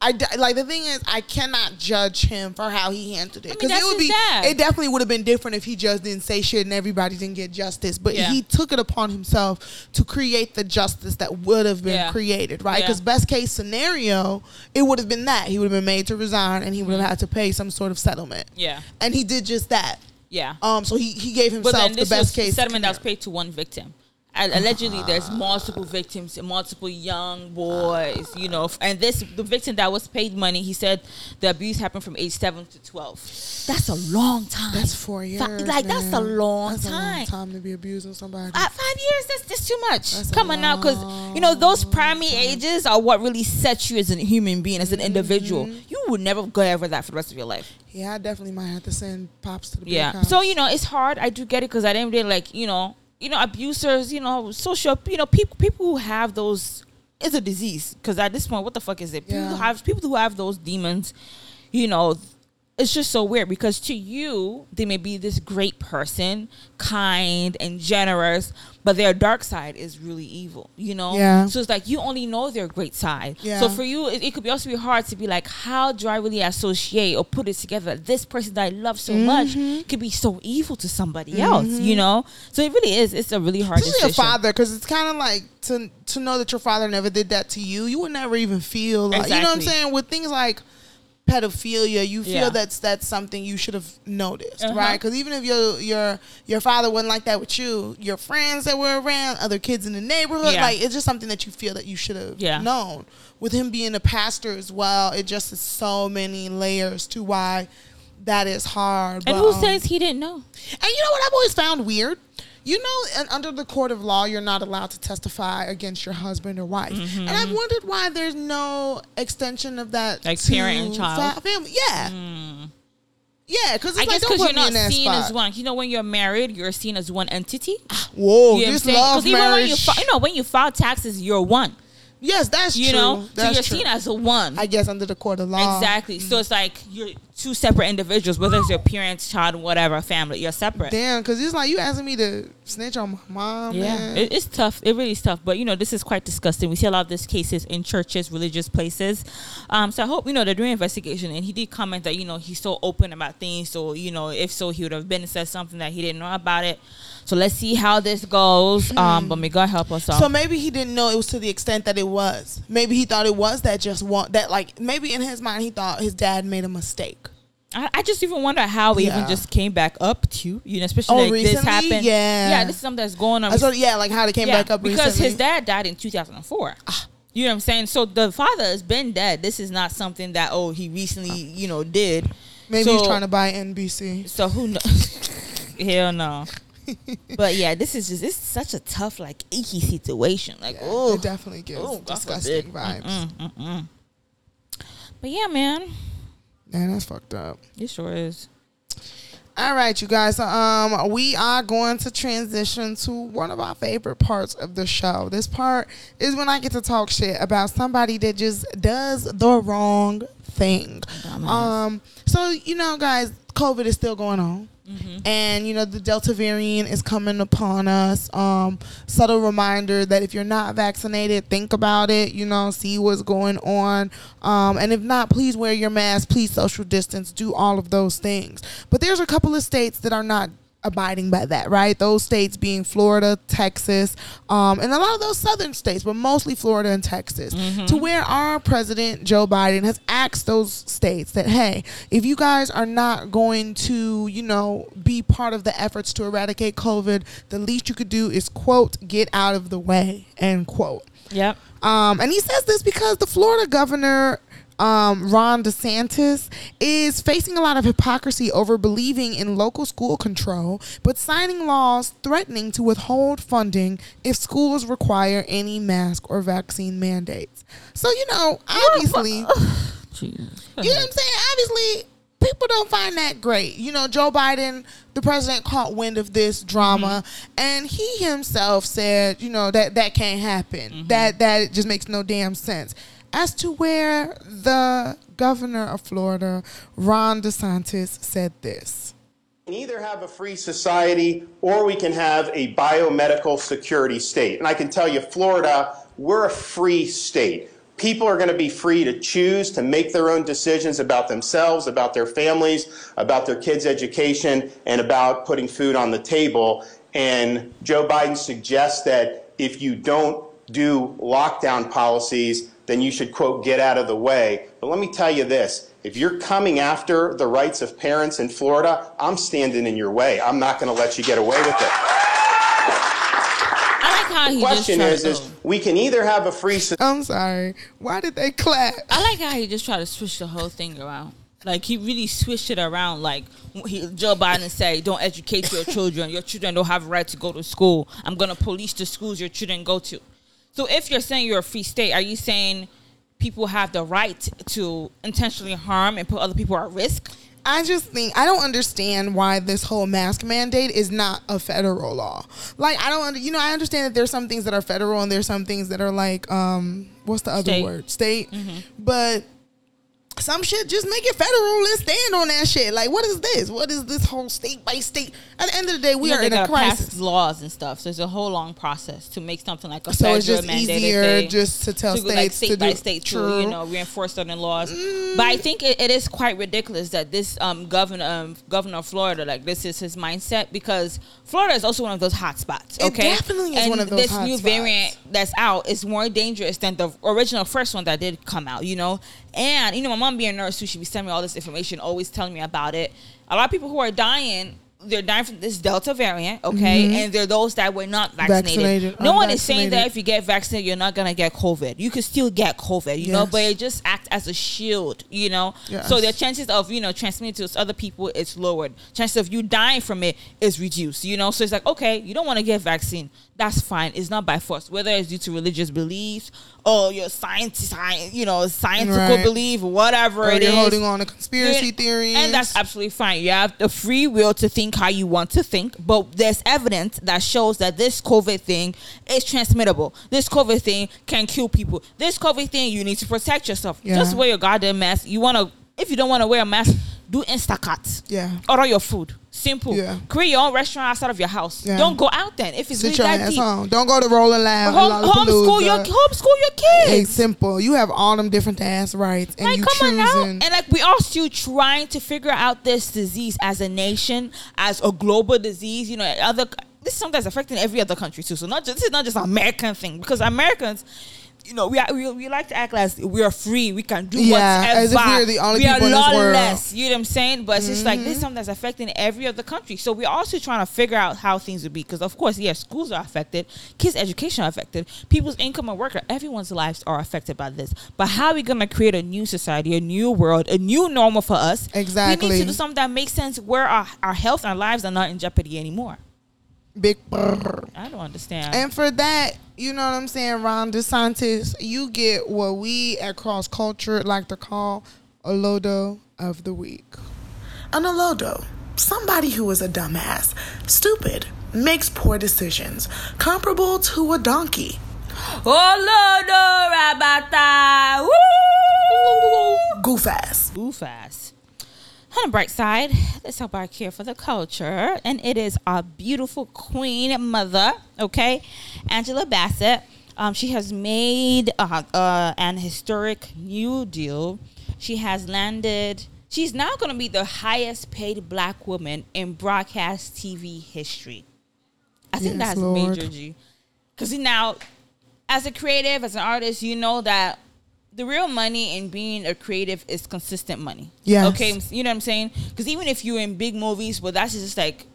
I like the thing is I cannot judge him for how he handled it mean, because that's it would be dad. it definitely would have been different if he just didn't say shit and everybody didn't get justice. But Yeah. he took it upon himself to create the justice that would have been Yeah. created, right? Yeah. Because best case scenario, it would have been that he would have been made to resign and he would have had to pay some sort of settlement. Yeah, And he did just that. yeah. Um, so he, he gave himself the best case settlement that was paid to one victim. And allegedly, there's multiple victims, multiple young boys, you know. And this, the victim that was paid money, he said the abuse happened from age seven to twelve. That's a long time. That's four years. Like that's a long That's time. A long time to be abusing somebody. Uh, five years, that's, just too much. That's Come on now, because you know those primary time. ages are what really sets you as a human being, as an individual. Mm-hmm. You would never go over that for the rest of your life. yeah, I definitely might have to send pops to the Yeah. So you know, it's hard. I do get it because I didn't really like you know, you know, abusers. You know, social. You know, people people who have those it's a disease. Because at this point, what the fuck is it? People who Yeah. have people who have those demons. You know, it's just so weird because to you they may be this great person, kind and generous, but their dark side is really evil. You know. Yeah. So it's like you only know their great side. Yeah. So for you, it, it could be also be hard to be like, how do I really associate or put it together? This person that I love so much mm-hmm. could be so evil to somebody else, mm-hmm. you know? So it really is. It's a really hard Especially a decision. father, because it's kind of like to to know that your father never did that to you. You would never even feel like you know what I'm saying. With things like pedophilia, you feel Yeah. that's that's something you should have noticed, Uh-huh. right? Because even if your your your father wasn't like that with you, your friends that were around, other kids in the neighborhood, Yeah. like it's just something that you feel that you should have Yeah. known. With him being a pastor as well, it just is so many layers to why that is hard. And But, who um, says he didn't know? and you know what I've always found weird? You know, under the court of law, you're not allowed to testify against your husband or wife. And I've wondered why there's no extension of that Mm-hmm. Like to parent and child? fa- family. Yeah. Yeah, because I guess because you're not seen spot. as one. You know, when you're married, you're seen as one entity. Whoa, You know this love even when you, marriage. you know, when you file taxes, you're one. Yes, that's You true. know, so you're true. seen as a one. I guess under the court of law. Exactly. So mm. it's like you're two separate individuals, whether it's your parents, child, whatever, family. You're separate. Damn, because it's like you asking me to snitch on my mom. Yeah, it, it's tough. It really is tough. But you know, this is quite disgusting. We see a lot of these cases in churches, religious places. Um, so I hope you know they're doing investigation. And he did comment that you know he's so open about things. So you know, if so, he would have been and said something that he didn't know about it. So let's see how this goes. Um, but may God help us all. So maybe he didn't know it was to the extent that it was. Maybe he thought it was that just one that like maybe in his mind he thought his dad made a mistake. I, I just even wonder how it even just came back up to you know, especially Oh, like this happened. Yeah. yeah, this is something that's going on. I thought yeah, like how they came yeah, back up because recently. his dad died in 2004. Ah. You know what I'm saying? So the father has been dead. This is not something that oh he recently you know did. maybe so, he's trying to buy NBC. So who knows? Hell no. but yeah, this is just it's such a tough like icky situation. Like oh, it definitely gives Oh, disgusting vibes. Mm, mm, mm. but yeah, man, Man, that's fucked up. it sure is. All right, you guys. So, um, we are going to transition to one of our favorite parts of the show. This part is when I get to talk shit about somebody that just does the wrong thing. Dumbass. Um, so you know, guys, COVID is still going on. And you know the Delta variant is coming upon us. Um, subtle reminder that if you're not vaccinated, think about it. You know, see what's going on. Um, and if not, please wear your mask. Please social distance. Do all of those things. But there's a couple of states that are not abiding by that, right? Those states being Florida, Texas, um, and a lot of those southern states, but mostly Florida and Texas, to where our president Joe Biden has asked those states that, hey, if you guys are not going to, you know, be part of the efforts to eradicate COVID, the least you could do is quote, get out of the way, end quote. Yep. Um, and he says this because the Florida governor um, Ron DeSantis is facing a lot of hypocrisy over believing in local school control, but signing laws threatening to withhold funding if schools require any mask or vaccine mandates. So, you know, obviously, you know what I'm saying? Obviously, people don't find that great. You know, Joe Biden, the president, caught wind of this drama, and he himself said, you know, that that can't happen. That that just makes no damn sense. As to where the governor of Florida, Ron DeSantis, said this. can either have a free society or we can have a biomedical security state. And I can tell you, Florida, we're a free state. People are going to be free to choose to make their own decisions about themselves, about their families, about their kids' education, and about putting food on the table. And Joe Biden suggests that if you don't do lockdown policies, then you should, quote, get out of the way. But let me tell you this if you're coming after the rights of parents in Florida, I'm standing in your way. I'm not going to let you get away with it. I like how he just Question tried is, to, is we can either have a free society. I'm sorry. Why did they clap? I like how he just tried to switch the whole thing around. Like he really switched it around. Like he, Joe Biden said, "Don't educate your children. Your children don't have a right to go to school. I'm gonna police the schools your children go to." So if you're saying you're a free state, are you saying people have the right to intentionally harm and put other people at risk? I just think I don't understand why this whole mask mandate is not a federal law. Like I don't, you know, I understand that there's some things that are federal and there's some things that are like, um, what's the other State. word, state. But some shit just make it federal and stand on that shit. Like, what is this? What is this whole state by state? At the end of the day, we know, are in a crisis. pass laws and stuff. So it's a whole long process to make something like a So it's just easier just to tell go, like state to by do- state True. Mm. you know reinforce certain laws. But I think it, it is quite ridiculous that this um, governor um, governor of Florida like this is his mindset because Florida is also one of those hot spots. It Okay, definitely is and one of those this new spots. variant that's out is more dangerous than the original first one that did come out. You know, and you know my mom being a nurse too, she be sending me all this information, always telling me about it. A lot of people who are dying. They're dying from this Delta variant, okay, and they're those that were not vaccinated. Mm-hmm. Vaccinated, no one is saying that if you get vaccinated, you're not gonna get COVID. You could still get COVID, you know, but it just acts as a shield, you know. Yes. So the chances of you know transmitting to other people is lowered. Chances of you dying from it is reduced, you know. So it's like okay, you don't want to get vaccine, that's fine. It's not by force, whether it's due to religious beliefs Oh, or your science, science you know, scientific Right. belief, whatever Or it you're is. holding on to conspiracy Yeah, theories. And that's absolutely fine. You have the free will to think how you want to think, but there's evidence that shows that this COVID thing is transmittable. This COVID thing can kill people. This COVID thing, you need to protect yourself. Yeah. Just wear your goddamn mask. You want to, if you don't want to wear a mask, do Instacart. Yeah. Order your food. Simple. Yeah. Create your own restaurant outside of your house. Yeah. Don't go out then if it's Sit really that deep. home. Don't go to Rolling Loud. Home, homeschool your homeschool your kids. It's simple. You have all them different ass rights, and like, you come on now. And like, we are still trying to figure out this disease as a nation, as a global disease. You know, other this is something that's affecting every other country too. So not just this is not just an American thing because Americans. You know, we, are, we we like to act like we are free. We can do Yeah, whatever. as if we're the only we people are in this world. Mm-hmm. lawless. You know what I'm saying? But it's just like this is something that's affecting every other country. So we're also trying to figure out how things would be. Because of course, yes, schools are affected, kids' education are affected, people's income and work, everyone's lives are affected by this. But how are we gonna create a new society, a new world, a new normal for us? Exactly. We need to do something that makes sense where our, our health and our lives are not in jeopardy anymore. Big brr. I don't understand. And for that, you know what I'm saying, Ron DeSantis, you get what we at Cross Culture like to call a Lodo of the Week. An Olodo, somebody who is a dumbass, stupid, makes poor decisions, comparable to a donkey. oh Lord, Rabata! Woo! Goof ass. Goof ass. On the bright side, let's talk about care for the culture, and it is our beautiful queen mother, okay, Angela Bassett. Um, she has made uh, uh, an historic new deal. She has landed. She's now going to be the highest paid black woman in broadcast TV history. I think Yes, that's Lord. major G. Because now, as a creative, as an artist, you know that the real money in being a creative is consistent money. Yes. Okay, you know what I'm saying? Because even if you're in big movies, well, that's just like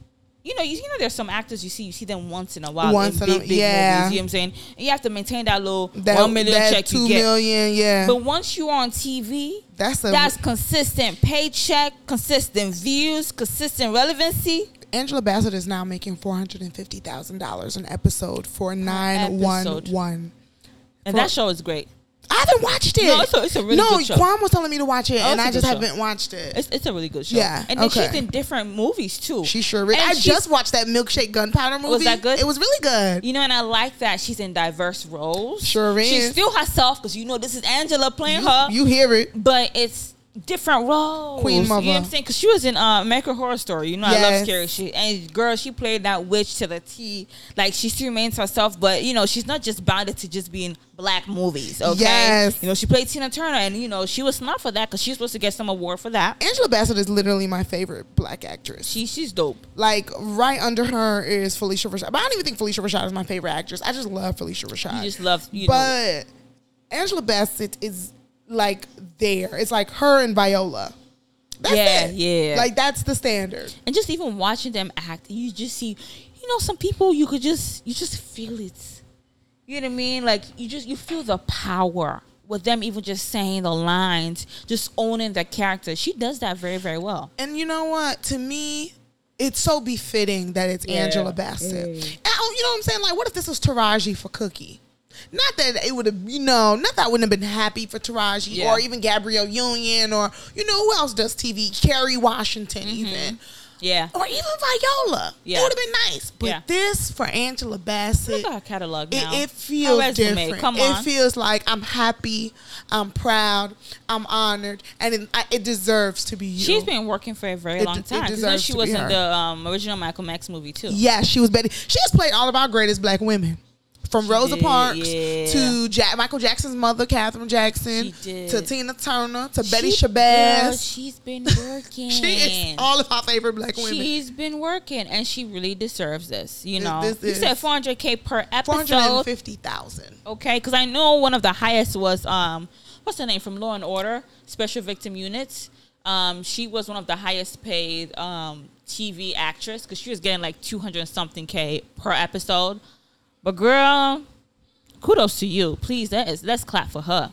you know, you, you know, there's some actors you see, you see them once in a while Once in in a- big, big yeah. movies. You know what I'm saying? And you have to maintain that little That, one million that check two you get. million, yeah. But once you're on TV, that's a that's consistent paycheck, consistent views, consistent relevancy. Angela Bassett is now making four hundred and fifty thousand dollars an episode for nine one one. And that show is great. I haven't watched it. No, it's a- it's a really no, good show. Quan was telling me to watch it, Oh, and I just haven't watched it. It's, it's a really good show. Yeah, And then okay. she's in different movies too. she sure is. And I just watched that milkshake gunpowder movie. Was that good? It was really good. You know, and I like that she's in diverse roles. Sure is. She's still herself because you know this is Angela playing her, You hear it? but it's different roles. Queen You know what I'm saying? Because she was in uh, American Horror Story. You know, I love scary shit. And girl, she played that witch to the T. Like she still remains herself, but you know, she's not just bounded to just being black movies. Okay. Yes. You know, she played Tina Turner, and you know, she was snubbed for that because she's supposed to get some award for that. Angela Bassett is literally my favorite black actress. She she's dope. like right under her is Phylicia Rashad, but I don't even think Phylicia Rashad is my favorite actress. I just love Phylicia Rashad. You just love you. know, but Angela Bassett is like there. It's like her and Viola. That's Yeah, it. yeah. Like that's the standard. and just even watching them act, you just see, you know, some people you could just you just feel it. You know what I mean? Like you just you feel the power with them even just saying the lines, just owning the character. She does that very very well. And you know what? To me, it's so befitting that it's Angela Bassett. Mm. And, oh, you know what I'm saying? Like, what if this was Taraji for Cookie? Not that it would have, you know, not that I wouldn't have been happy for Taraji Yeah. or even Gabrielle Union or, you know, who else does TV? Kerry Washington, even. Yeah. Or even Viola. Yeah. It would have been nice. But Yeah. this for Angela Bassett. Look at her catalog It, now. it Her feels different. Come on. It feels like I'm happy, I'm proud, I'm honored, and it, I, it deserves to be you. She's been working for a very It long it time. deserves she was in the um, original Malcolm X movie too. Yeah, she was Betty. She has played all of our greatest black women. From She Rosa did, Parks yeah. to Jack, Michael Jackson's mother, Catherine Jackson, to Tina Turner, to Betty Shabazz. girl, she's been working. she is all of our favorite black women. She's been working, and she really deserves this. You know, this you said 400k per episode. and fifty thousand. Okay, because I know one of the highest was um, what's the name from Law and Order Special Victim Units. Um, she was one of the highest paid um TV actress because she was getting like 200 something k per episode. But girl, kudos to you. Please, that is let's clap for her.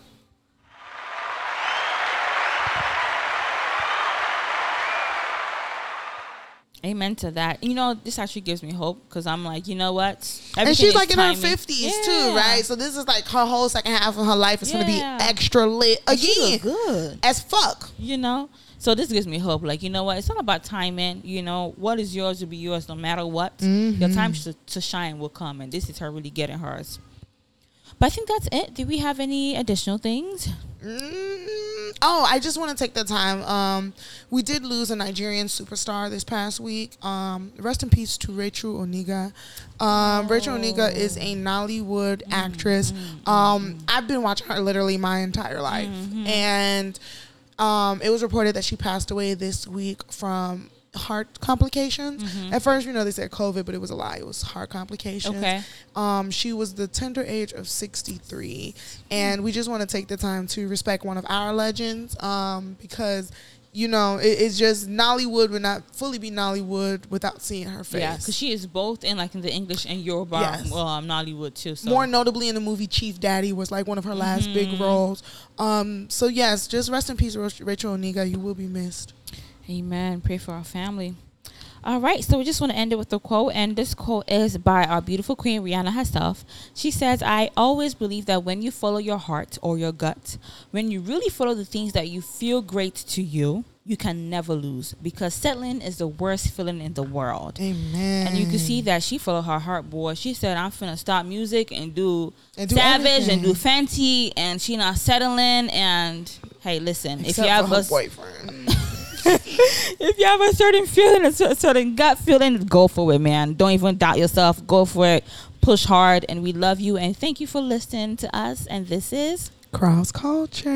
Amen to that. You know, this actually gives me hope because I'm like, you know what? And she's like in her timing. fifties too, right? So this is like her whole second half of her life is going to be extra lit again, good. as fuck. you know so this gives me hope. Like you know what? It's all about timing. You know what is yours will be yours no matter what. Your time to, to shine will come and this is her really getting hers. But i think that's it. Do we have any additional things? Mm, oh, I just want to take the time. Um, we did lose a Nigerian superstar this past week. Um, rest in peace to Rachel Oniga. Um, Rachel Oniga is a Nollywood actress. Um, I've been watching her literally my entire life, and um, it was reported that she passed away this week from heart complications. At first, you know, they said COVID, but it was a lie. It was heart complications. Okay. Um, she was the tender age of 63. And we just want to take the time to respect one of our legends um, because, you know, it, it's just Nollywood would not fully be Nollywood without seeing her face. yeah because she is both in like in the english and yoruba Yes. well um, nollywood too so More notably in the movie Chief Daddy was like one of her last Mm-hmm. big roles. Um, so yes, just rest in peace, Rachel Oniga. You will be missed. Amen. Pray for our family. All right, so we just want to end it with a quote, and this quote is by our beautiful queen Rihanna herself. She says, "I always believe that when you follow your heart or your gut, when you really follow the things that you feel great to you, you can never lose because settling is the worst feeling in the world." Amen. And you can see that she followed her heart, boy. She said, "I'm finna stop music and do, And do Savage and do. Fenty," and she not settling. And hey, listen, if you have a boyfriend. if you have a certain feeling, a certain gut feeling, go for it, man. Don't even doubt yourself. Go for it. Push hard. And we love you. And thank you for listening to us. And this is Cross culture.